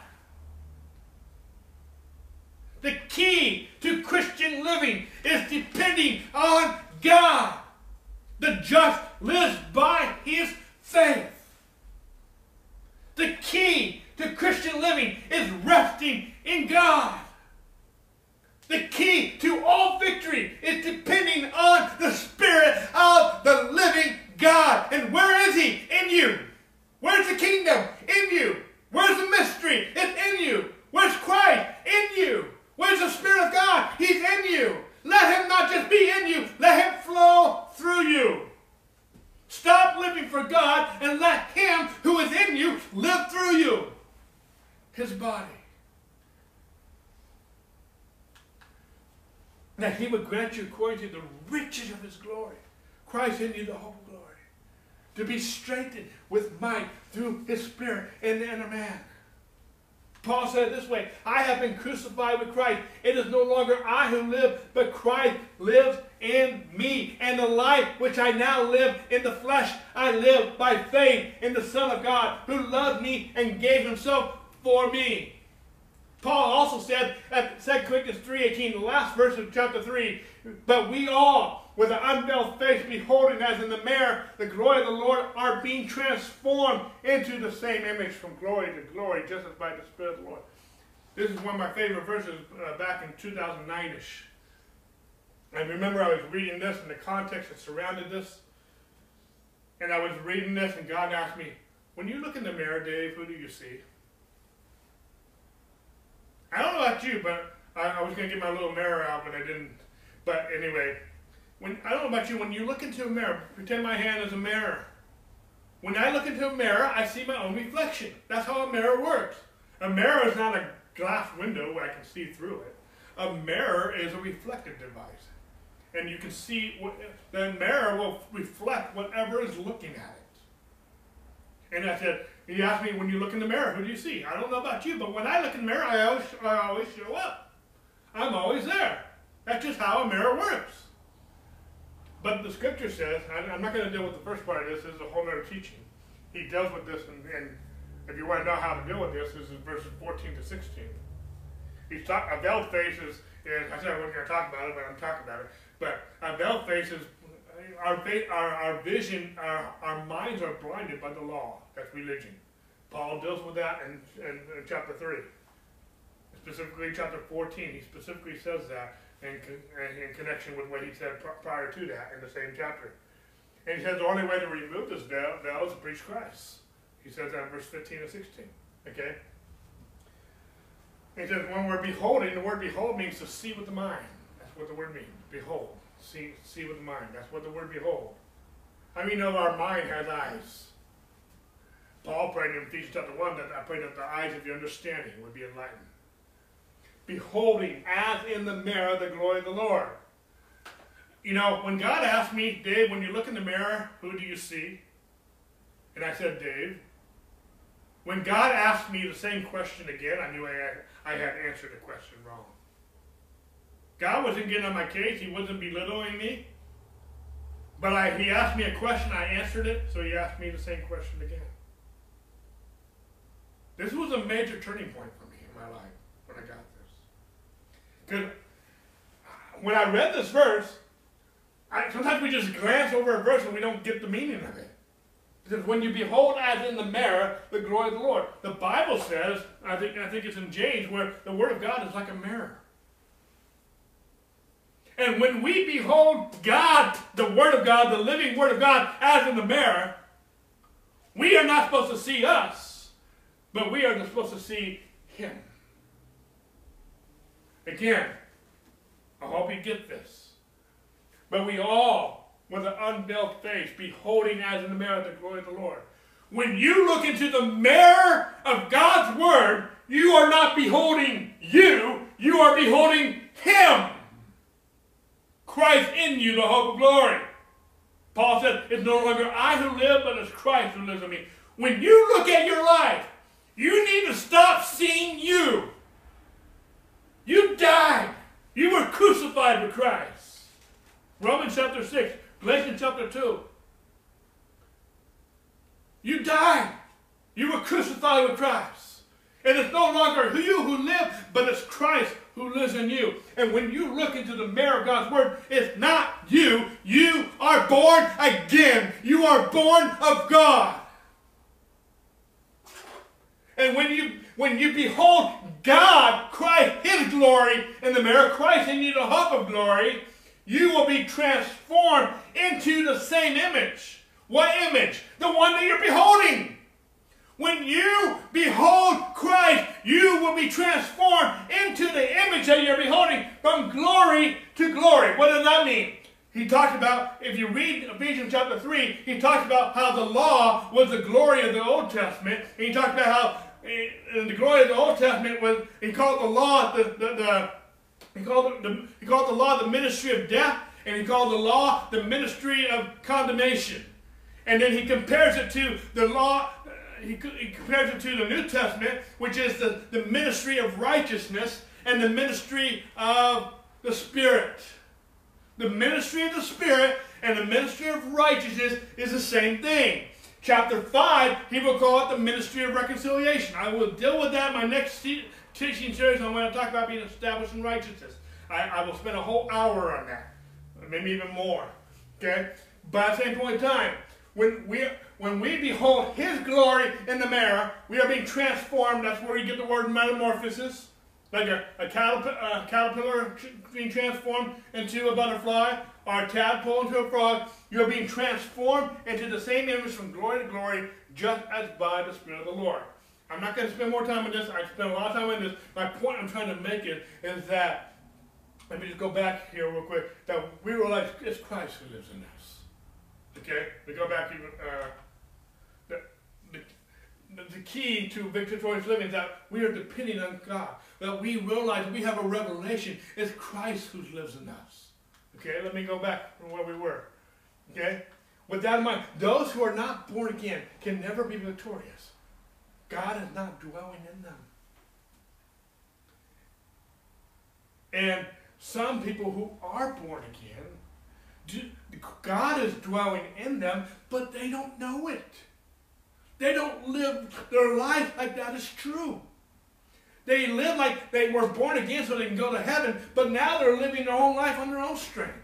The key to Christian living is depending on God. The just lives by his faith. The key to Christian living is resting in God. The key to all victory is depending on the Spirit of the living God. And where is He? In you. Where's the kingdom? In you. Where's the mystery? It's in you. Where's Christ? In you. Where's the Spirit of God? He's in you. Let Him not just be in you, let Him flow through you. Stop living for God and let Him who is in you live through you. His body. That He would grant you according to the riches of His glory. Christ in you, the of glory. To be strengthened with might through His Spirit in the inner man. Paul said it this way I have been crucified with Christ. It is no longer I who live, but Christ lives in me. And the life which I now live in the flesh, I live by faith in the Son of God, who loved me and gave himself for me. Paul also said at 2 Corinthians 3.18, the last verse of chapter 3, but we all, with an unveiled face, beholding as in the mirror the glory of the Lord, are being transformed into the same image from glory to glory, just as by the Spirit of the Lord. This is one of my favorite verses uh, back in 2009-ish. I remember I was reading this and the context that surrounded this. And I was reading this and God asked me, when you look in the mirror, Dave, who do you see? I don't know about you, but I, I was going to get my little mirror out, but I didn't. But anyway, when I don't know about you, when you look into a mirror, pretend my hand is a mirror. When I look into a mirror, I see my own reflection. That's how a mirror works. A mirror is not a glass window where I can see through it. A mirror is a reflective device. And you can see what, the mirror will reflect whatever is looking at it. And I said, he asked me, when you look in the mirror, who do you see? I don't know about you, but when I look in the mirror, I always, I always show up. I'm always there. That's just how a mirror works. But the scripture says, I'm not going to deal with the first part of this, this is a whole other teaching. He deals with this, and, and if you want to know how to deal with this, this is verses 14 to 16. He's talk, a veiled face is, is, I said I wasn't going to talk about it, but I'm talking about it. But our veiled faces, our, our, our vision, our, our minds are blinded by the law. That's religion. Paul deals with that in, in, in chapter 3. Specifically, chapter 14, he specifically says that in, in connection with what he said prior to that in the same chapter. And he says the only way to remove this veil, veil is to preach Christ. He says that in verse 15 and 16. Okay? He says when we're beholding, the word behold means to see with the mind. That's what the word means. Behold. See, see with the mind. That's what the word behold. How many know our mind has eyes? Paul prayed in Ephesians chapter 1 that I prayed that the eyes of your understanding would be enlightened. Beholding as in the mirror the glory of the Lord. You know, when God asked me, Dave, when you look in the mirror, who do you see? And I said, Dave. When God asked me the same question again, I knew I had, I had answered the question wrong. God wasn't getting on my case. He wasn't belittling me. But I, he asked me a question, I answered it, so he asked me the same question again. This was a major turning point for me in my life when I got this. Because when I read this verse, I, sometimes we just glance over a verse and we don't get the meaning of it. Says, when you behold as in the mirror the glory of the Lord. The Bible says, I think, I think it's in James, where the Word of God is like a mirror. And when we behold God, the Word of God, the living Word of God, as in the mirror, we are not supposed to see us, but we are supposed to see Him. Again, I hope you get this. But we all, with an unveiled face, beholding as in the mirror the glory of the Lord. When you look into the mirror of God's Word, you are not beholding you, you are beholding Him. Christ in you, the hope of glory. Paul said, It's no longer I who live, but it's Christ who lives in me. When you look at your life, you need to stop seeing you. You died. You were crucified with Christ. Romans chapter 6, Galatians chapter 2. You died. You were crucified with Christ. And it's no longer you who live, but it's Christ who lives in you. And when you look into the mirror of God's Word, it's not you. You are born again. You are born of God. And when you when you behold God, Christ, His glory in the mirror, Christ in you the hope of glory, you will be transformed into the same image. What image? The one that you're beholding. When you behold Christ, you will be transformed into the image that you're beholding from glory to glory. What does that mean? He talked about, if you read Ephesians chapter 3, he talks about how the law was the glory of the Old Testament. He talked about how in the glory of the Old Testament was, he called the law the, the, the he called the, he called the law the ministry of death, and he called the law the ministry of condemnation. And then he compares it to the law, he, he compares it to the New Testament, which is the, the ministry of righteousness and the ministry of the Spirit. The ministry of the Spirit and the ministry of righteousness is the same thing. Chapter 5, he will call it the ministry of reconciliation. I will deal with that in my next teaching series on when I talk about being established in righteousness. I, I will spend a whole hour on that, maybe even more. Okay? But at the same point in time, when we when we behold His glory in the mirror, we are being transformed. That's where you get the word metamorphosis, like a, a, caterp caterpillar being transformed into a butterfly, or a tadpole into a frog. You are being transformed into the same image from glory to glory, just as by the Spirit of the Lord. I'm not going to spend more time on this. I spent a lot of time on this. My point I'm trying to make it is that, let me just go back here real quick, that we realize it's Christ who lives in us. Okay? We go back even, uh, the, key to victorious living is that we are depending on God. That we realize we have a revelation. It's Christ who lives in us. Okay, let me go back from where we were. Okay? With that in mind, those who are not born again can never be victorious. God is not dwelling in them. And some people who are born again, God is dwelling in them, but they don't know it. They don't live their life like that is true. They live like they were born again so they can go to heaven, but now they're living their own life on their own strength.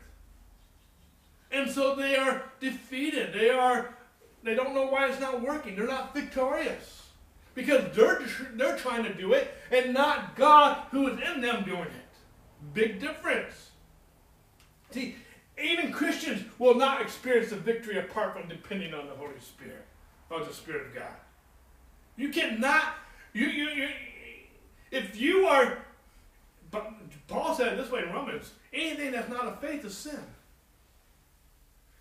And so they are defeated. They are they don't know why it's not working. They're not victorious. Because they're they're trying to do it and not God who is in them doing it. Big difference. See, even Christians will not experience the victory apart from depending on the Holy Spirit, or the Spirit of God. You cannot, you, you, you, if you are, but Paul said it this way in Romans, anything that's not of faith is sin.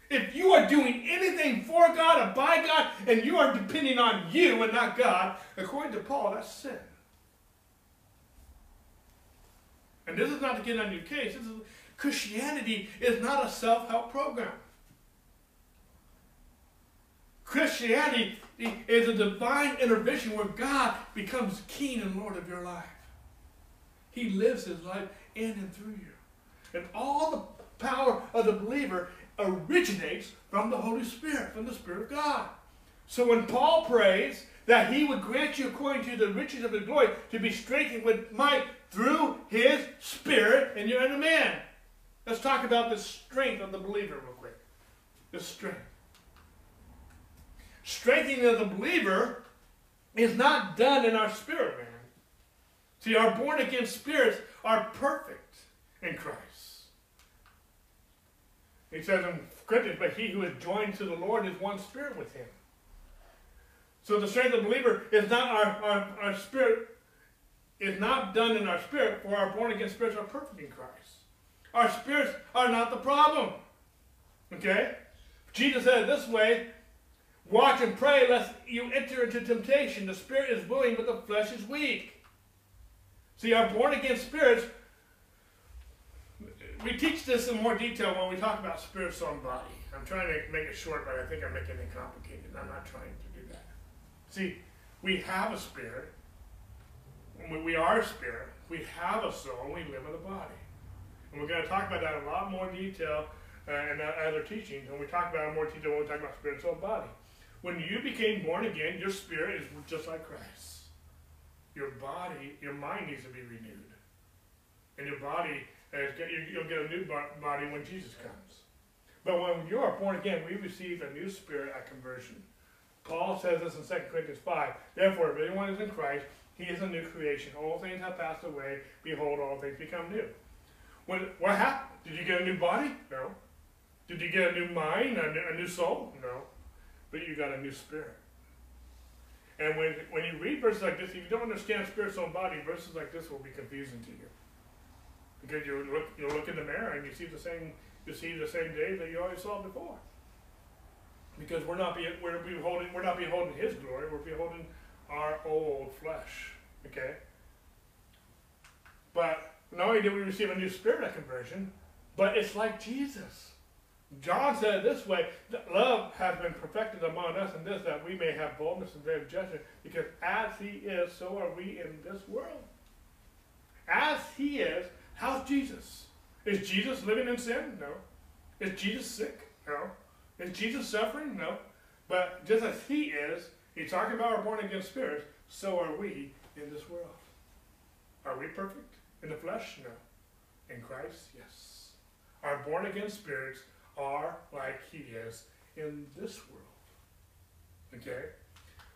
If you are doing anything for God or by God, and you are depending on you and not God, according to Paul, that's sin. And this is not to get on your case. This is, Christianity is not a self-help program. Christianity is a divine intervention where God becomes king and Lord of your life. He lives his life in and through you. And all the power of the believer originates from the Holy Spirit, from the Spirit of God. So when Paul prays that he would grant you according to the riches of his glory to be strengthened with might through his Spirit in your inner man. Let's talk about the strength of the believer real quick. The strength. Strengthening of the believer is not done in our spirit, man. See, our born again spirits are perfect in Christ. He says in Corinthians, but he who is joined to the Lord is one spirit with him. So the strength of the believer is not our, our, our spirit, is not done in our spirit, for our born again spirits are perfect in Christ. Our spirits are not the problem. Okay? Jesus said it this way Watch and pray lest you enter into temptation. The spirit is willing, but the flesh is weak. See, our born again spirits we teach this in more detail when we talk about spirit, soul, and body. I'm trying to make it short, but I think I'm making it complicated. I'm not trying to do that. See, we have a spirit. We are a spirit. We have a soul, and we live in a body. And we're going to talk about that in a lot more detail uh, in other teachings. And we talk about it in more detail when we talk about spirit, soul, and body. When you became born again, your spirit is just like Christ. Your body, your mind needs to be renewed. And your body uh, You'll get a new body when Jesus comes. But when you are born again, we receive a new spirit at conversion. Paul says this in 2 Corinthians 5. Therefore, if anyone is in Christ, he is a new creation. All things have passed away. Behold, all things become new. When, what happened? Did you get a new body? No. Did you get a new mind, a new, a new soul? No. But you got a new spirit. And when, when you read verses like this, if you don't understand spirit, soul, body, verses like this will be confusing to you. Because you look, you look in the mirror and you see the same, you see the same Dave that you always saw before. Because we're not being, we're beholding, we're not beholding His glory. We're beholding our old flesh. Okay. But not only did we receive a new spirit at conversion, but it's like Jesus. John said it this way that love has been perfected among us in this that we may have boldness in of judgment, because as he is, so are we in this world. As he is, How's Jesus? Is Jesus living in sin? No. Is Jesus sick? No. Is Jesus suffering? No. But just as he is, he's talking about our born again spirits, so are we in this world. Are we perfect in the flesh? No. In Christ? Yes. Our born again spirits are like he is in this world. Okay?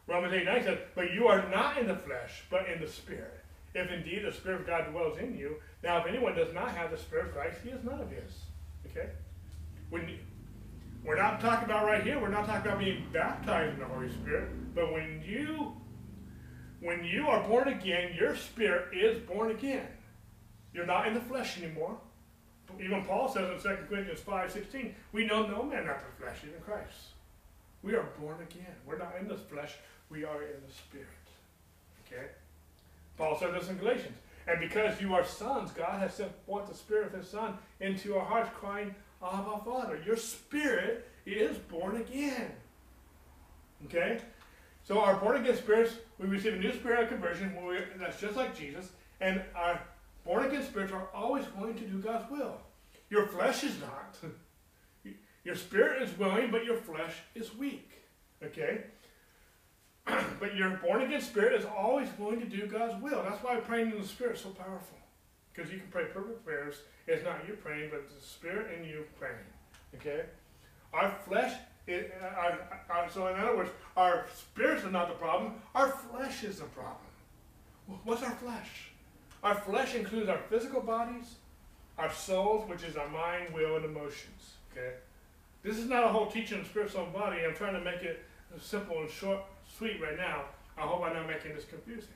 Romans 8 9 says, But you are not in the flesh, but in the spirit if indeed the Spirit of God dwells in you. Now, if anyone does not have the Spirit of Christ, he is none of his. Okay? When we're not talking about right here, we're not talking about being baptized in the Holy Spirit, but when you when you are born again, your spirit is born again. You're not in the flesh anymore. Even Paul says in 2 Corinthians 5 16, we know no man after the flesh, even Christ. We are born again. We're not in the flesh, we are in the spirit. Okay? Paul said this in Galatians. And because you are sons, God has sent forth the Spirit of His Son into our hearts, crying, Abba, Father. Your spirit is born again. Okay? So our born again spirits, we receive a new spirit of conversion, that's just like Jesus, and our born again spirits are always going to do God's will. Your flesh is not. Your spirit is willing, but your flesh is weak. Okay? but your born again spirit is always willing to do God's will. That's why praying in the spirit is so powerful. Because you can pray perfect prayers. It's not you praying, but the spirit in you praying. Okay? Our flesh, it, uh, our, our, so in other words, our spirits are not the problem. Our flesh is the problem. What's our flesh? Our flesh includes our physical bodies, our souls, which is our mind, will, and emotions. Okay? This is not a whole teaching of soul, and body. I'm trying to make it simple and short, sweet right now. I hope I'm not making this confusing.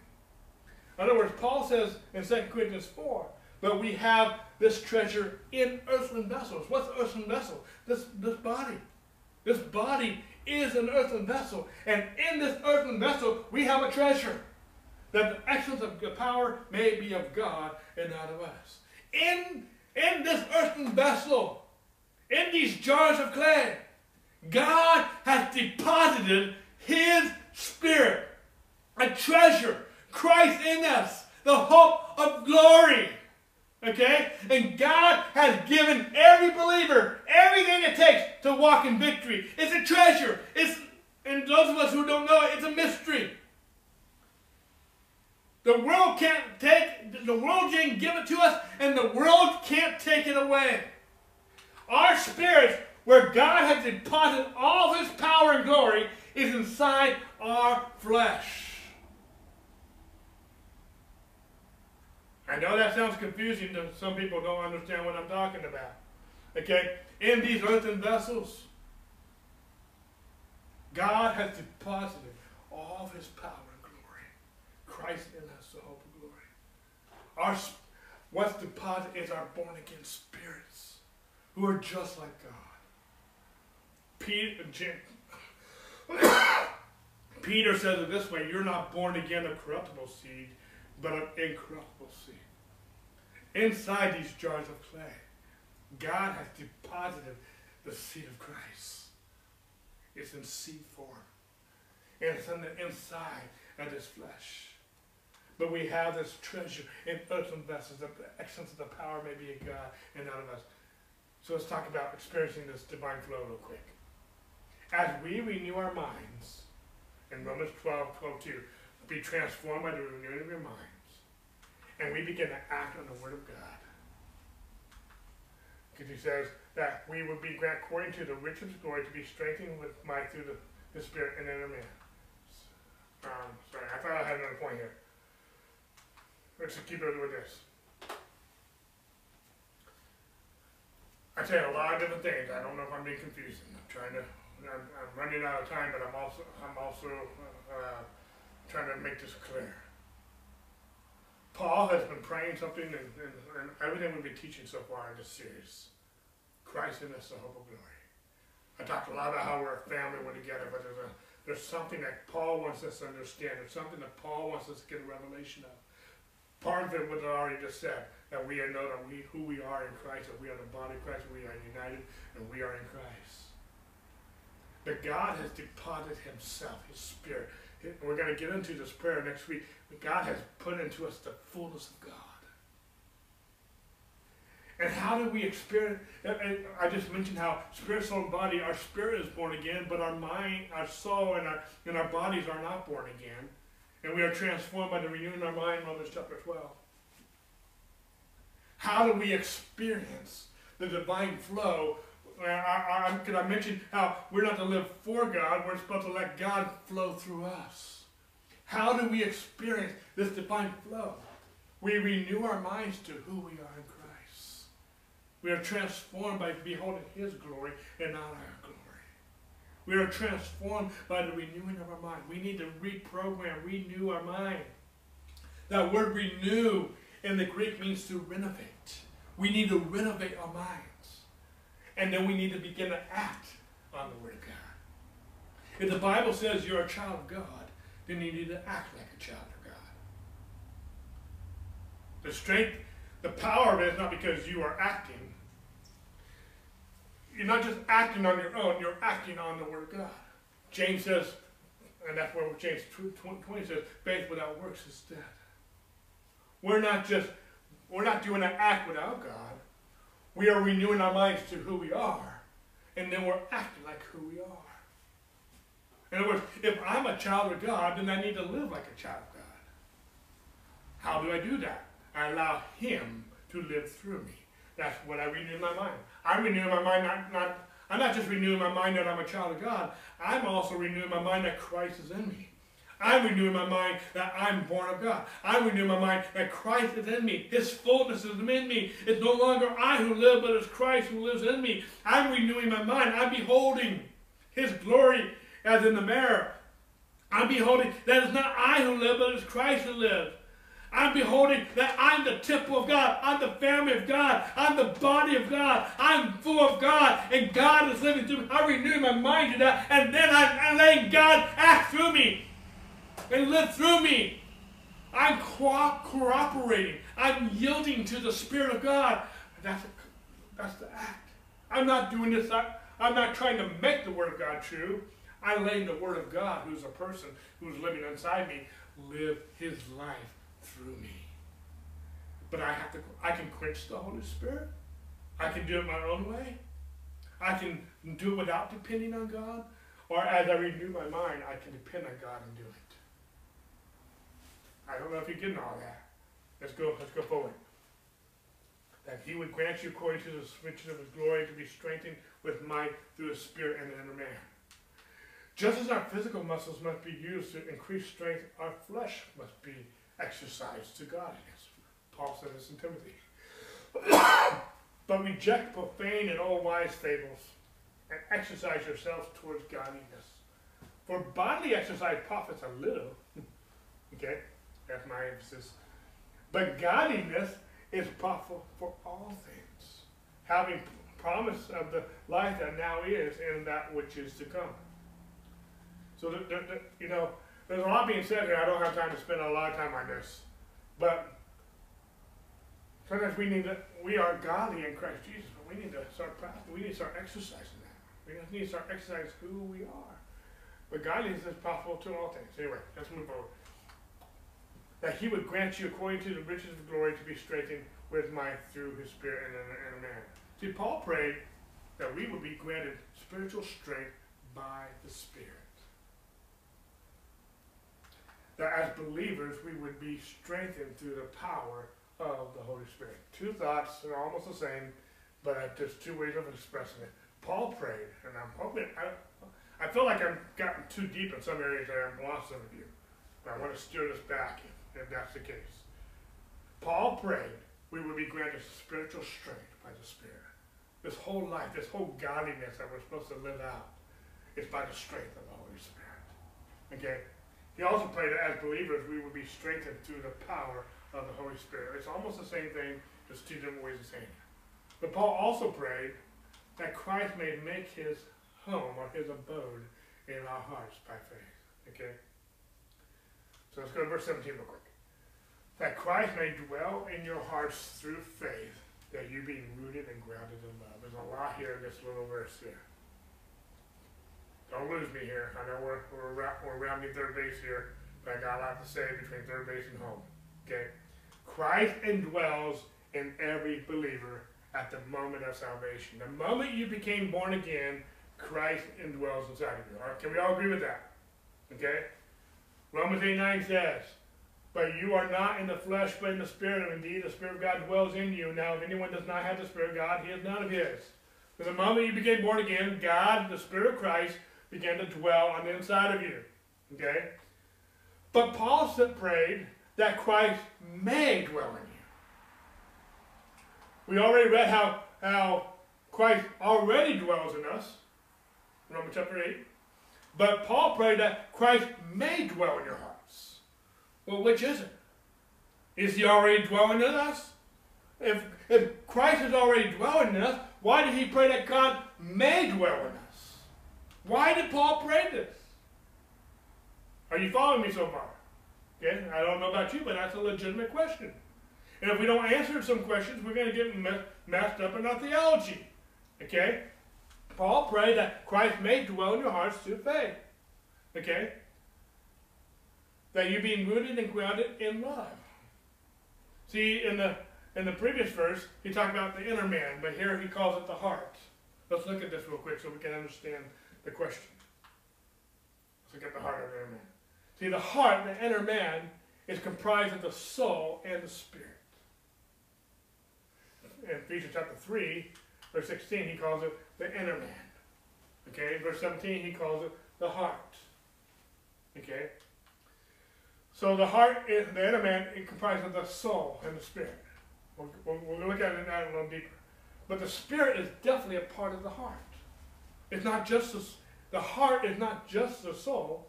In other words, Paul says in 2 Corinthians 4, but we have this treasure in earthen vessels. What's earthen vessel? This, this body. This body is an earthen vessel. And in this earthen vessel, we have a treasure. That the excellence of the power may be of God and not of us. In, in this earthen vessel, in these jars of clay, God has deposited His Spirit, a treasure, Christ in us, the hope of glory. Okay? And God has given every believer everything it takes to walk in victory. It's a treasure. It's, and those of us who don't know it, it's a mystery. The world can't take, the world didn't give it to us, and the world can't take it away. Our spirit, where God has deposited all his power and glory, is inside our flesh. I know that sounds confusing to some people don't understand what I'm talking about. Okay? In these earthen vessels, God has deposited all of his power and glory. Christ in us, the hope of glory. Our, what's deposited is our born again spirits who are just like God. Peter, uh, Peter says it this way, you're not born again of corruptible seed, but of incorruptible seed. Inside these jars of clay, God has deposited the seed of Christ. It's in seed form. And it's on the inside of this flesh. But we have this treasure in earthen vessels that the excellence of the power may be of God and not of us. So let's talk about experiencing this divine flow real quick. As we renew our minds, in Romans 12, 12, 2, be transformed by the renewing of your minds, and we begin to act on the Word of God. Because he says that we would be granted according to the riches of glory to be strengthened with might through the, the Spirit and inner man. Um, sorry, I thought I had another point here. Let's keep it with this. I say a lot of different things. I don't know if I'm being confusing. I'm trying to. I'm, I'm running out of time, but I'm also I'm also uh, trying to make this clear. Paul has been praying something, and, and, and everything we've been teaching so far in this series. Christ in us, the hope of glory. I talked a lot about how we're a family, we're together, but there's a there's something that Paul wants us to understand. There's something that Paul wants us to get a revelation of. Part of it was already just said that we know that we who we are in Christ, that we are the body of Christ, we are united, and we are in Christ. But God has deposited Himself, His Spirit. We're going to get into this prayer next week. But God has put into us the fullness of God. And how do we experience? I just mentioned how spirit, soul, and body. Our spirit is born again, but our mind, our soul, and our and our bodies are not born again. And we are transformed by the renewing of our mind, Romans chapter 12. How do we experience the divine flow? I, I, I, I mention how we're not to live for God, we're supposed to let God flow through us. How do we experience this divine flow? We renew our minds to who we are in Christ. We are transformed by beholding His glory and not our glory. We are transformed by the renewing of our mind. We need to reprogram, renew our mind. That word renew in the Greek means to renovate. We need to renovate our minds. And then we need to begin to act on the Word of God. If the Bible says you're a child of God, then you need to act like a child of God. The strength, the power of it is not because you are acting. You're not just acting on your own, you're acting on the Word of God. James says, and that's where James 20 says, faith without works is dead. We're not just, we're not doing an act without God. We are renewing our minds to who we are. And then we're acting like who we are. In other words, if I'm a child of God, then I need to live like a child of God. How do I do that? I allow Him to live through me. That's what I renew in my mind. I'm renewing my mind, not, not, I'm not just renewing my mind that I'm a child of God, I'm also renewing my mind that Christ is in me. I'm renewing my mind that I'm born of God. I'm renewing my mind that Christ is in me. His fullness is in me. It's no longer I who live, but it's Christ who lives in me. I'm renewing my mind. I'm beholding His glory as in the mirror. I'm beholding that it's not I who live, but it's Christ who lives. I'm beholding that I'm the temple of God. I'm the family of God. I'm the body of God. I'm full of God. And God is living through me. I renew my mind to that. And then I'm, letting God act through me and live through me. I'm co cooperating. I'm yielding to the Spirit of God. That's, a, that's the act. I'm not doing this. I, I'm not trying to make the Word of God true. I'm letting the Word of God, who's a person who's living inside me, live His life through me. But I have to, I can quench the Holy Spirit. I can do it my own way. I can do it without depending on God. Or as I renew my mind, I can depend on God and do it. I don't know if you're getting all that. Let's go, let's go forward. That he would grant you according to the riches of his glory to be strengthened with might through the spirit and the inner man. Just as our physical muscles must be used to increase strength, our flesh must be exercise to God, godliness. Paul said this in Timothy. but reject profane and all wise fables, and exercise yourselves towards godliness. For bodily exercise profits a little. okay, that's my emphasis. But godliness is profitable for all things, having promise of the life that now is and that which is to come. So, the, the, the, you know, there's a lot being said here. I don't have time to spend a lot of time on this. But sometimes we need to, we are godly in Christ Jesus, but we need to start practicing. We need to start exercising that. We need to start exercising who we are. But godliness is possible to all things. Anyway, let's move forward. That he would grant you according to the riches of glory to be strengthened with might through his spirit and in a man. See, Paul prayed that we would be granted spiritual strength by the Spirit that as believers we would be strengthened through the power of the Holy Spirit. Two thoughts are almost the same, but just two ways of expressing it. Paul prayed, and I'm hoping, I, I feel like I've gotten too deep in some areas that I've lost some of you. But I want to steer this back if, if that's the case. Paul prayed we would be granted spiritual strength by the Spirit. This whole life, this whole godliness that we're supposed to live out is by the strength of the Holy Spirit. Okay? He also prayed that as believers we would be strengthened through the power of the Holy Spirit. It's almost the same thing, just two different ways of saying it. But Paul also prayed that Christ may make his home or his abode in our hearts by faith. Okay? So let's go to verse 17 real quick. That Christ may dwell in your hearts through faith, that you be rooted and grounded in love. There's a lot here in this little verse here. Don't lose me here. I know we're, we're, we're rounding third base here, but I got a lot to say between third base and home. Okay? Christ indwells in every believer at the moment of salvation. The moment you became born again, Christ indwells inside of you. All right? Can we all agree with that? Okay? Romans 8 9 says, But you are not in the flesh, but in the Spirit, and indeed the Spirit of God dwells in you. Now, if anyone does not have the Spirit of God, he is none of his. So the moment you became born again, God, the Spirit of Christ, began to dwell on the inside of you. Okay? But Paul said, prayed that Christ may dwell in you. We already read how, how Christ already dwells in us, Romans chapter 8. But Paul prayed that Christ may dwell in your hearts. Well, which is it? Is he already dwelling in us? If, if Christ is already dwelling in us, why did he pray that God may dwell in us? Why did Paul pray this? Are you following me so far? Okay, I don't know about you, but that's a legitimate question. And if we don't answer some questions, we're going to get messed up in our theology. Okay? Paul prayed that Christ may dwell in your hearts through faith. Okay? That you being rooted and grounded in love. See, in the in the previous verse, he talked about the inner man, but here he calls it the heart. Let's look at this real quick so we can understand the question. Let's look at the heart of the inner man. See, the heart, the inner man, is comprised of the soul and the spirit. In Ephesians chapter 3, verse 16, he calls it the inner man. Okay, verse 17, he calls it the heart. Okay? So the heart, is, the inner man, it comprises of the soul and the spirit. We'll, we'll, we'll look at it a little deeper. But the spirit is definitely a part of the heart. It's not just the, the heart is not just the soul,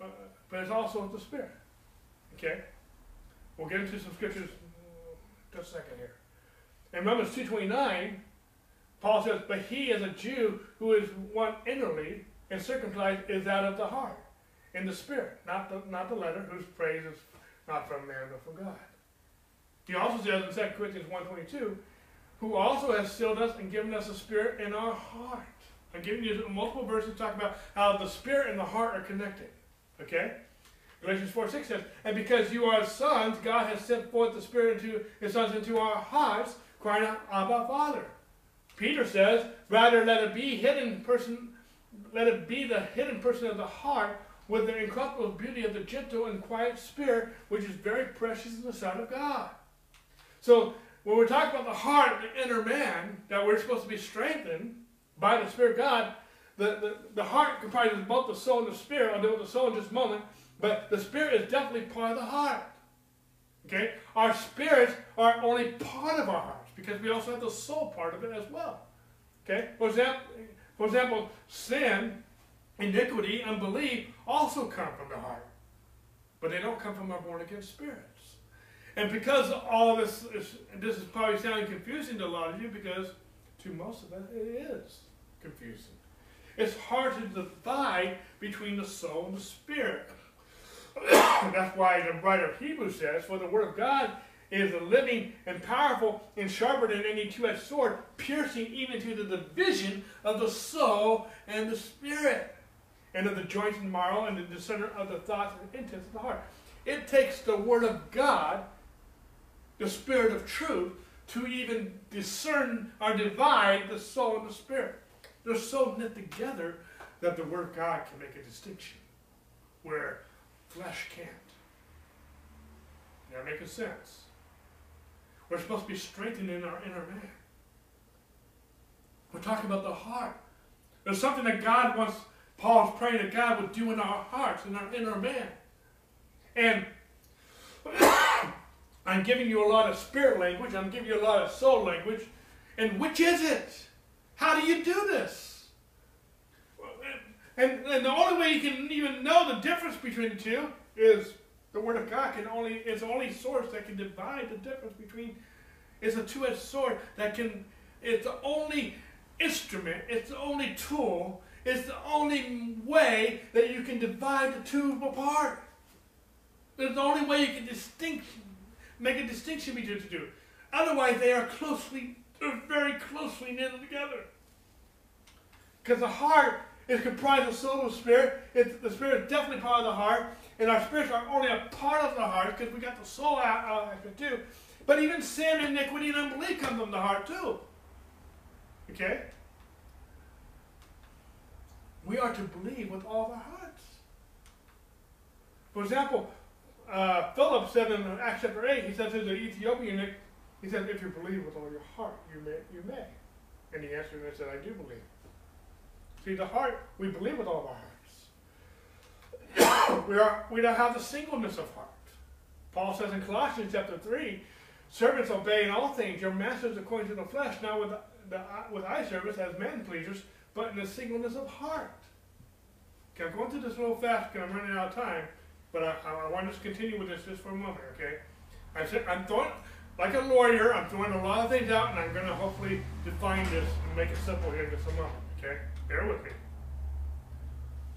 uh, but it's also the spirit. Okay? We'll get into some scriptures just a second here. In Romans 2.29, Paul says, But he is a Jew who is one innerly, and circumcised is that of the heart, in the spirit, not the, not the letter, whose praise is not from man, but from God. He also says in 2 Corinthians 1.22, who also has sealed us and given us a spirit in our heart. I'm giving you multiple verses talk about how the spirit and the heart are connected. Okay? Galatians 4 6 says, And because you are sons, God has sent forth the Spirit into his sons into our hearts, crying out, Abba, Father. Peter says, Rather let it be hidden person, let it be the hidden person of the heart with the incorruptible beauty of the gentle and quiet spirit, which is very precious in the sight of God. So when we're talking about the heart, the inner man, that we're supposed to be strengthened by the Spirit of God, the, the, the heart comprises both the soul and the spirit. I'll deal with the soul in just a moment. But the spirit is definitely part of the heart. Okay? Our spirits are only part of our hearts because we also have the soul part of it as well. Okay? For example, for example sin, iniquity, unbelief also come from the heart. But they don't come from our born again spirits. And because all this is, this is probably sounding confusing to a lot of you because to most of us it is confusing. It's hard to divide between the soul and the spirit. That's why the writer of Hebrews says, For the word of God is a living and powerful and sharper than any two-edged sword, piercing even to the division of the soul and the spirit, and of the joints and marrow, and the discerner of the thoughts and intents of the heart. It takes the word of God the spirit of truth to even discern or divide the soul and the spirit. They're so knit together that the Word God can make a distinction where flesh can't. That making sense? We're supposed to be strengthening our inner man. We're talking about the heart. There's something that God wants, Paul's praying that God would do in our hearts, in our inner man. And I'm giving you a lot of spirit language. I'm giving you a lot of soul language. And which is it? How do you do this? And, and the only way you can even know the difference between the two is the Word of God can only is the only source that can divide the difference between it's a two-edged sword that can it's the only instrument, it's the only tool, it's the only way that you can divide the two apart. It's the only way you can distinct make a distinction between the two. Otherwise, they are closely, they're very closely knitted together. Because the heart is comprised of soul and spirit. It's, the spirit is definitely part of the heart. And our spirits are only a part of the heart because we got the soul out, of it too. But even sin, iniquity, and unbelief come from the heart too. Okay? We are to believe with all our hearts. For example, uh, Philip said in Acts chapter 8, he said to the Ethiopian, he said, if you believe with all your heart, you may. You may. And he answered and said, I do believe. See, the heart, we believe with all our hearts. we, are, we don't have the singleness of heart. Paul says in Colossians chapter 3, servants obey in all things your masters according to the flesh, not with, the, with eye service as men pleasers, but in the singleness of heart. Okay, I'm going through this little fast because I'm running out of time. But I, I, want to just continue with this just for a moment, okay? I said I'm throwing, like a lawyer, I'm throwing a lot of things out, and I'm going to hopefully define this and make it simple here in just a moment, okay? Bear with me.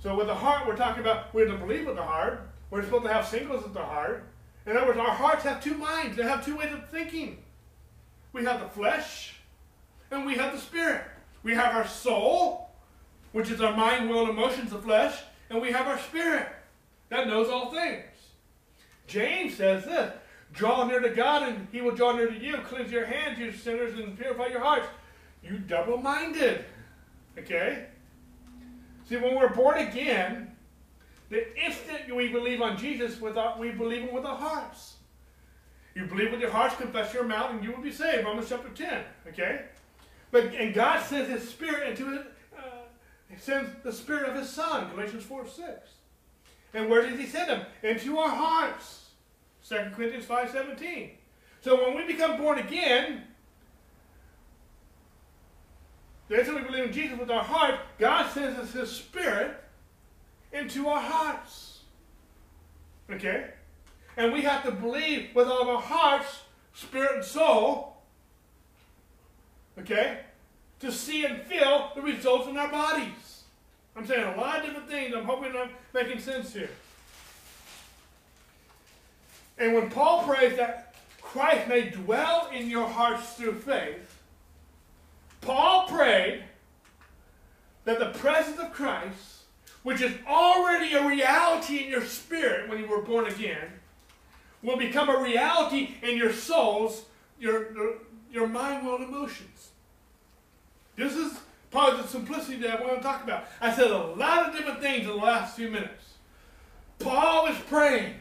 So with the heart, we're talking about we're to believe with the heart. We're supposed to have singles with the heart, In other words, our hearts have two minds. They have two ways of thinking. We have the flesh, and we have the spirit. We have our soul, which is our mind, will, and emotions, the flesh, and we have our spirit that knows all things. James says this Draw near to God, and he will draw near to you. Cleanse your hands, you sinners, and purify your hearts. You double minded. Okay? See, when we're born again, the instant we believe on Jesus, we believe him with our hearts. You believe with your hearts, confess your mouth, and you will be saved. Romans chapter 10. Okay? But and God sends his spirit into it. Uh, he sends the spirit of his son, Galatians 4 6. And where does he send him? Into our hearts. 2 Corinthians 5.17. So when we become born again, that's when we believe in Jesus with our heart, God sends us his spirit into our hearts. Okay? And we have to believe with all of our hearts, spirit, and soul, okay, to see and feel the results in our bodies. I'm saying a lot of different things. I'm hoping I'm making sense here. And when Paul prays that Christ may dwell in your hearts through faith, Paul prayed that the presence of Christ, which is already a reality in your spirit when you were born again, will become a reality in your souls, your, your mind, will, and emotions. This is part of the simplicity that I want to talk about. I said a lot of different things in the last few minutes. Paul is praying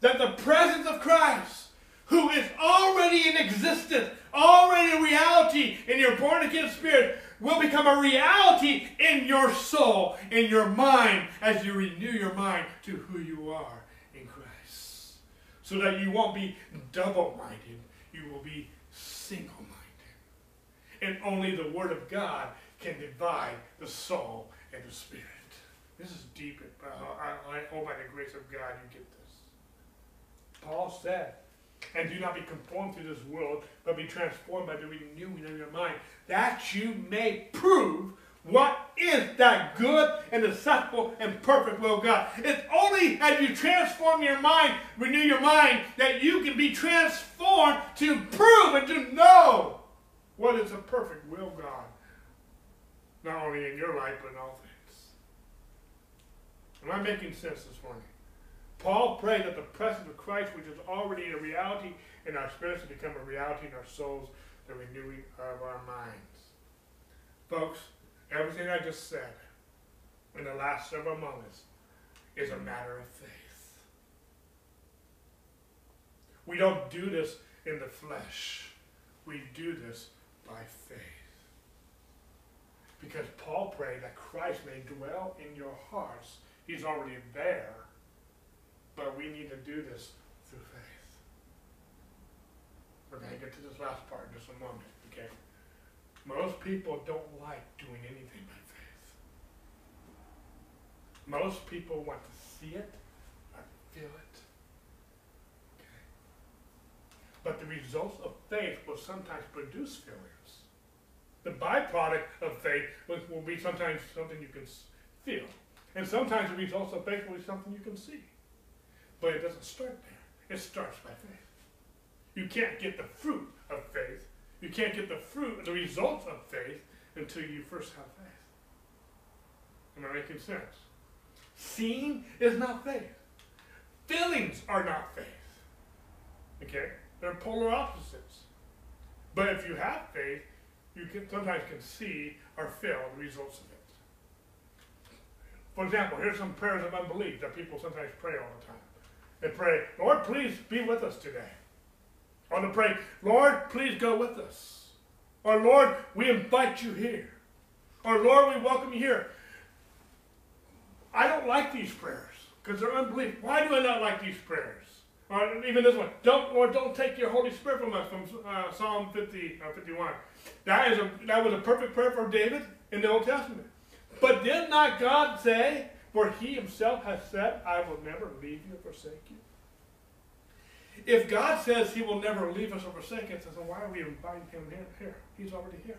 that the presence of Christ, who is already in existence, already a reality in your born again spirit, will become a reality in your soul, in your mind, as you renew your mind to who you are in Christ. So that you won't be double minded, you will be single minded. And only the Word of God can divide the soul and the spirit. This is deep. Uh, I, I hope by the grace of God you get this. Paul said, and do not be conformed to this world, but be transformed by the renewing of your mind, that you may prove what is that good and acceptable and perfect will of God. It's only as you transform your mind, renew your mind, that you can be transformed to prove and to know what is the perfect will of God. Not only in your life, but in all things. Am I making sense this morning? Paul prayed that the presence of Christ, which is already a reality in our spirits, to become a reality in our souls, the renewing of our minds. Folks, everything I just said in the last several moments is a matter of faith. We don't do this in the flesh. We do this by faith. Because Paul prayed that Christ may dwell in your hearts. He's already there but we need to do this through faith. We're going to get to this last part in just a moment, okay? Most people don't like doing anything by faith. Most people want to see it or feel it. Okay? But the results of faith will sometimes produce feelings. The byproduct of faith will, will be sometimes something you can feel. And sometimes the results of faith will be something you can see. But it doesn't start there. It starts by faith. You can't get the fruit of faith. You can't get the fruit, the results of faith, until you first have faith. Am I making sense? Seeing is not faith. Feelings are not faith. Okay? They're polar opposites. But if you have faith, you can sometimes can see or feel the results of it. For example, here's some prayers of unbelief that people sometimes pray all the time and pray, Lord, please be with us today. Or to pray, Lord, please go with us. Or Lord, we invite you here. Or Lord, we welcome you here. I don't like these prayers because they're unbelief. Why do I not like these prayers? Or even this one, don't Lord, don't take your Holy Spirit from us, from uh, Psalm 50, uh, 51. That is a that was a perfect prayer for David in the Old Testament. But did not God say, for he himself has said, I will never leave you or forsake you. If God says he will never leave us or forsake us, then why are we inviting him here? He's already here.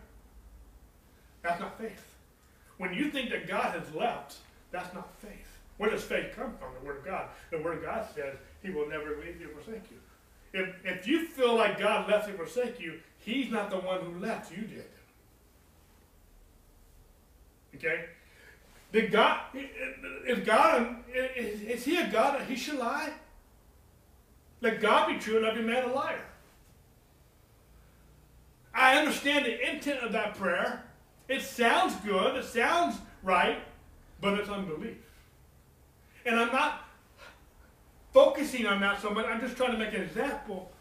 That's not faith. When you think that God has left, that's not faith. Where does faith come from? The Word of God. The Word of God says He will never leave you or forsake you. If, if you feel like God left you or forsake you, He's not the one who left, you did. Okay? Did God, is God, is, is He a God that He should lie? Let God be true and every man a liar. I understand the intent of that prayer. It sounds good, it sounds right, but it's unbelief. And I'm not focusing on that so much. I'm just trying to make an example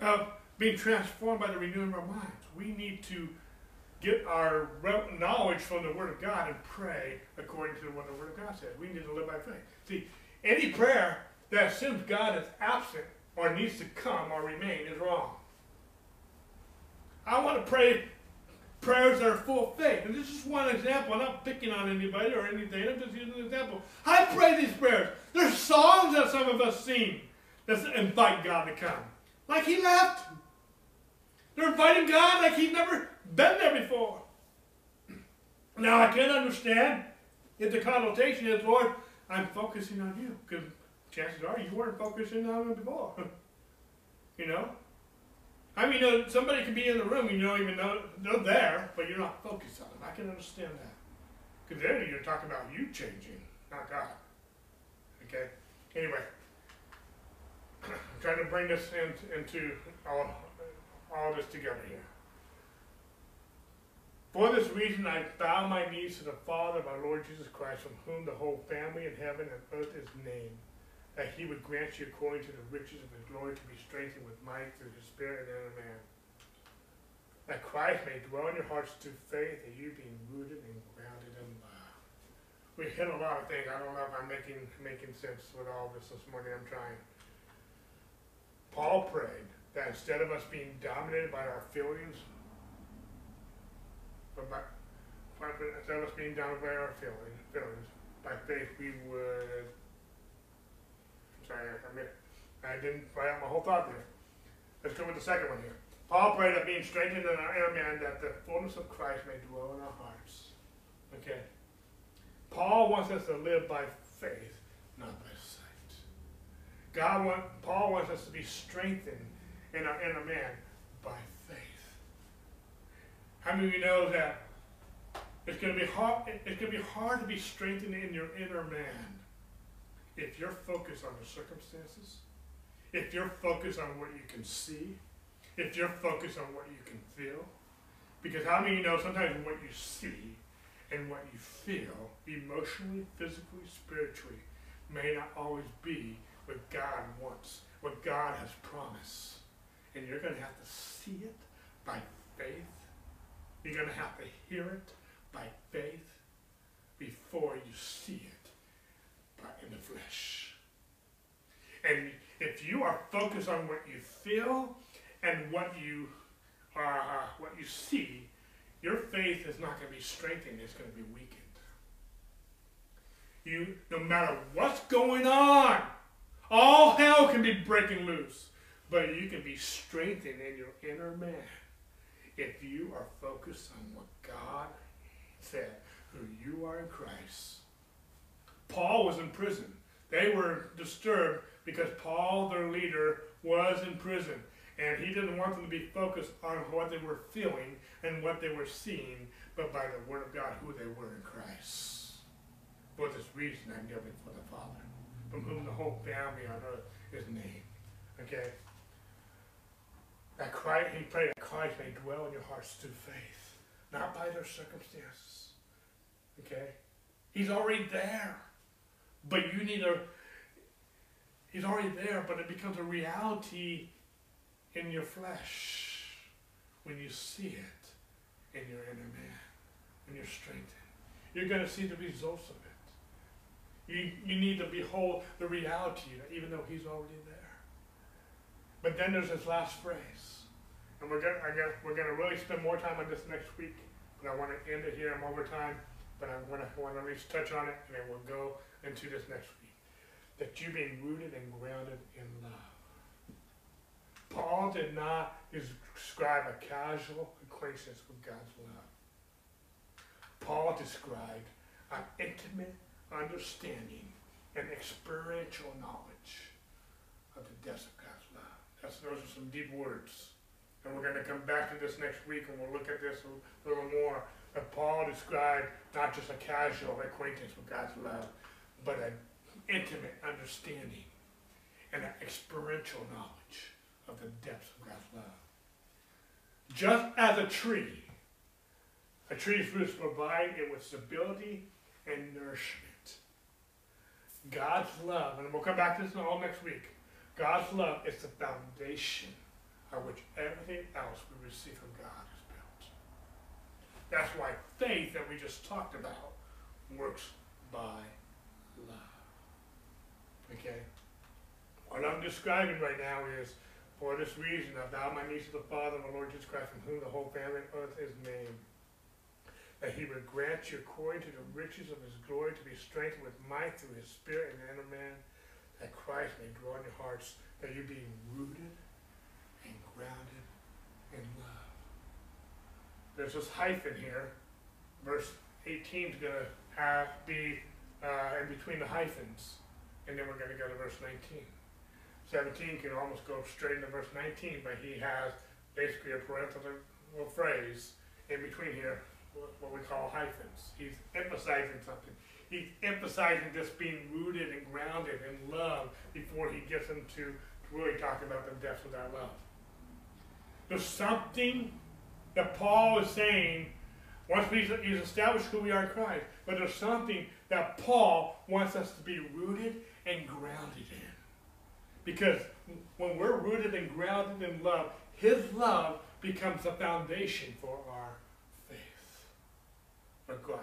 of being transformed by the renewing of our minds. We need to get our knowledge from the Word of God and pray according to what the Word of God says. We need to live by faith. See, any prayer that assumes God is absent or needs to come or remain is wrong. I want to pray prayers that are full of faith. And this is one example. I'm not picking on anybody or anything. I'm just using an example. I pray these prayers. There's songs that some of us sing that invite God to come. Like he left. They're inviting God like he never been there before. Now I can understand if the connotation is, Lord, I'm focusing on you. Because chances are you weren't focusing on him before. you know? I mean, know, somebody could be in the room you don't even know they're there, but you're not focused on them. I can understand that. Because then you're talking about you changing, not God. Okay? Anyway, I'm trying to bring this in, into all, all this together here. For this reason, I bow my knees to the Father of our Lord Jesus Christ, from whom the whole family in heaven and earth is named that he would grant you according to the riches of his glory to be strengthened with might through his spirit and inner man. That Christ may dwell in your hearts through faith, that you being rooted and grounded in love. We hit a lot of things. I don't know if I'm making making sense with all this this morning. I'm trying. Paul prayed that instead of us being dominated by our feelings, but by, instead of us being dominated by our feelings, feelings, by faith we would Sorry, I, I didn't write out my whole thought there. Let's go with the second one here. Paul prayed that being strengthened in our inner man, that the fullness of Christ may dwell in our hearts. Okay. Paul wants us to live by faith, not by sight. God want, Paul wants us to be strengthened in our inner man by faith. How many of you know that it's going to be hard? It's going to be hard to be strengthened in your inner man if you're focused on the circumstances, if you're focused on what you can see, if you're focused on what you can feel, because how many of you know sometimes what you see and what you feel, emotionally, physically, spiritually, may not always be what God wants, what God has promised. And you're going to have to see it by faith. You're going to have to hear it by faith before you see it in the flesh. And if you are focused on what you feel and what you are, uh, what you see, your faith is not going to be strengthened; it's going to be weakened. You, no matter what's going on, all hell can be breaking loose, but you can be strengthened in your inner man if you are focused on what God said, who you are in Christ Paul was in prison. They were disturbed because Paul, their leader, was in prison. And he didn't want them to be focused on what they were feeling and what they were seeing, but by the Word of God, who they were in Christ. For this reason, I kneel for the Father, from whom the whole family on earth is named. Okay? That Christ, he prayed that Christ may dwell in your hearts through faith, not by their circumstances. Okay? He's already there. But you need a, he's already there, but it becomes a reality in your flesh when you see it in your inner man, when you're strengthened. You're going to see the results of it. You, you need to behold the reality even though he's already there. But then there's this last phrase. And we're going to, we're going to really spend more time on this next week. But I want to end it here. I'm over time. But I'm going to want to at least touch on it, and then we'll go into this next week. That you being rooted and grounded in love. Paul did not describe a casual acquaintance with God's love. Paul described an intimate understanding and experiential knowledge of the love. That's, those are some deep words. And we're gonna come back to this next week and we'll look at this a little more. But Paul described not just a casual acquaintance with God's love, but an intimate understanding and an experiential knowledge of the depths of God's love. Just as a tree, a tree's roots provide it with stability and nourishment. God's love, and we'll come back to this all next week. God's love is the foundation on which everything else we receive from God is built. That's why faith that we just talked about works by love. Okay? What I'm describing right now is for this reason, I bow my knees to the Father of our Lord Jesus Christ, from whom the whole family of earth is named that he would grant you according to the riches of his glory to be strengthened with might through his spirit in inner man, that Christ may dwell in your hearts, that you're being rooted and grounded in love. There's this hyphen here. Verse 18 is going to have be uh, in between the hyphens, and then we're going to go to verse 19. 17 can almost go straight into verse 19, but he has basically a parenthetical phrase in between here what we call hyphens. He's emphasizing something. He's emphasizing just being rooted and grounded in love before he gets into really talking about the depths of that love. There's something that Paul is saying once he's, he's established who we are in Christ, but there's something that Paul wants us to be rooted and grounded in. Because when we're rooted and grounded in love, his love becomes the foundation for our faith. but God,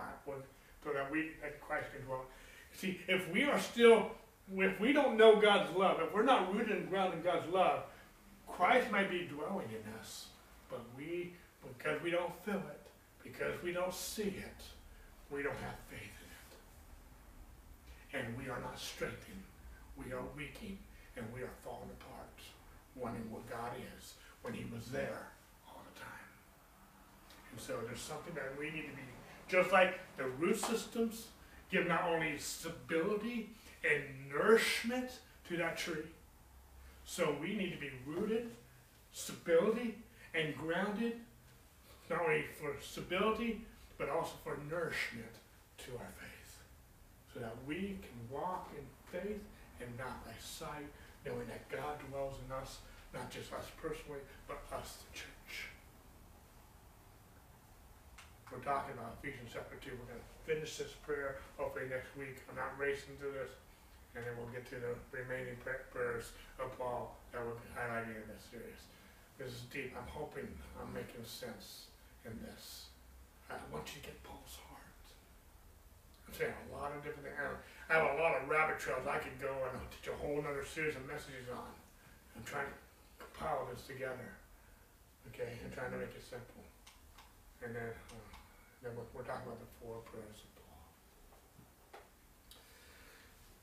so that we, that Christ can dwell. See, if we are still, if we don't know God's love, if we're not rooted and grounded in God's love, Christ might be dwelling in us, but we, because we don't feel it, because we don't see it, we don't have faith in it. And we are not strengthened. We are weakening, and we are falling apart, wanting what God is when He was there all the time. And so there's something that we need to be just like the root systems give not only stability and nourishment to that tree, so we need to be rooted, stability, and grounded, not only for stability, but also for nourishment to our faith. So that we can walk in faith and not by sight, knowing that God dwells in us, not just us personally, but us, the church. We're talking about Ephesians chapter two. We're gonna finish this prayer hopefully next week. I'm not racing through this. And then we'll get to the remaining prayers of Paul that we're highlighting in this series. This is deep. I'm hoping I'm making sense in this. I want you to get Paul's heart. I'm saying a lot of different things. I have a lot of rabbit trails I could go and I'll teach a whole other series of messages on. I'm trying to compile this together. Okay, I'm trying to make it simple. And then uh, we're, talking about the four prayers of Paul.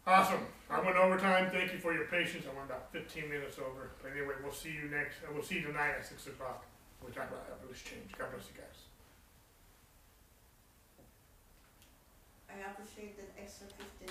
Awesome. I went overtime. Thank you for your patience. I went about 15 minutes over. But anyway, we'll see you next. Uh, we'll see you tonight at 6 o'clock. We'll talk about this change. God bless you guys. I appreciate that extra 15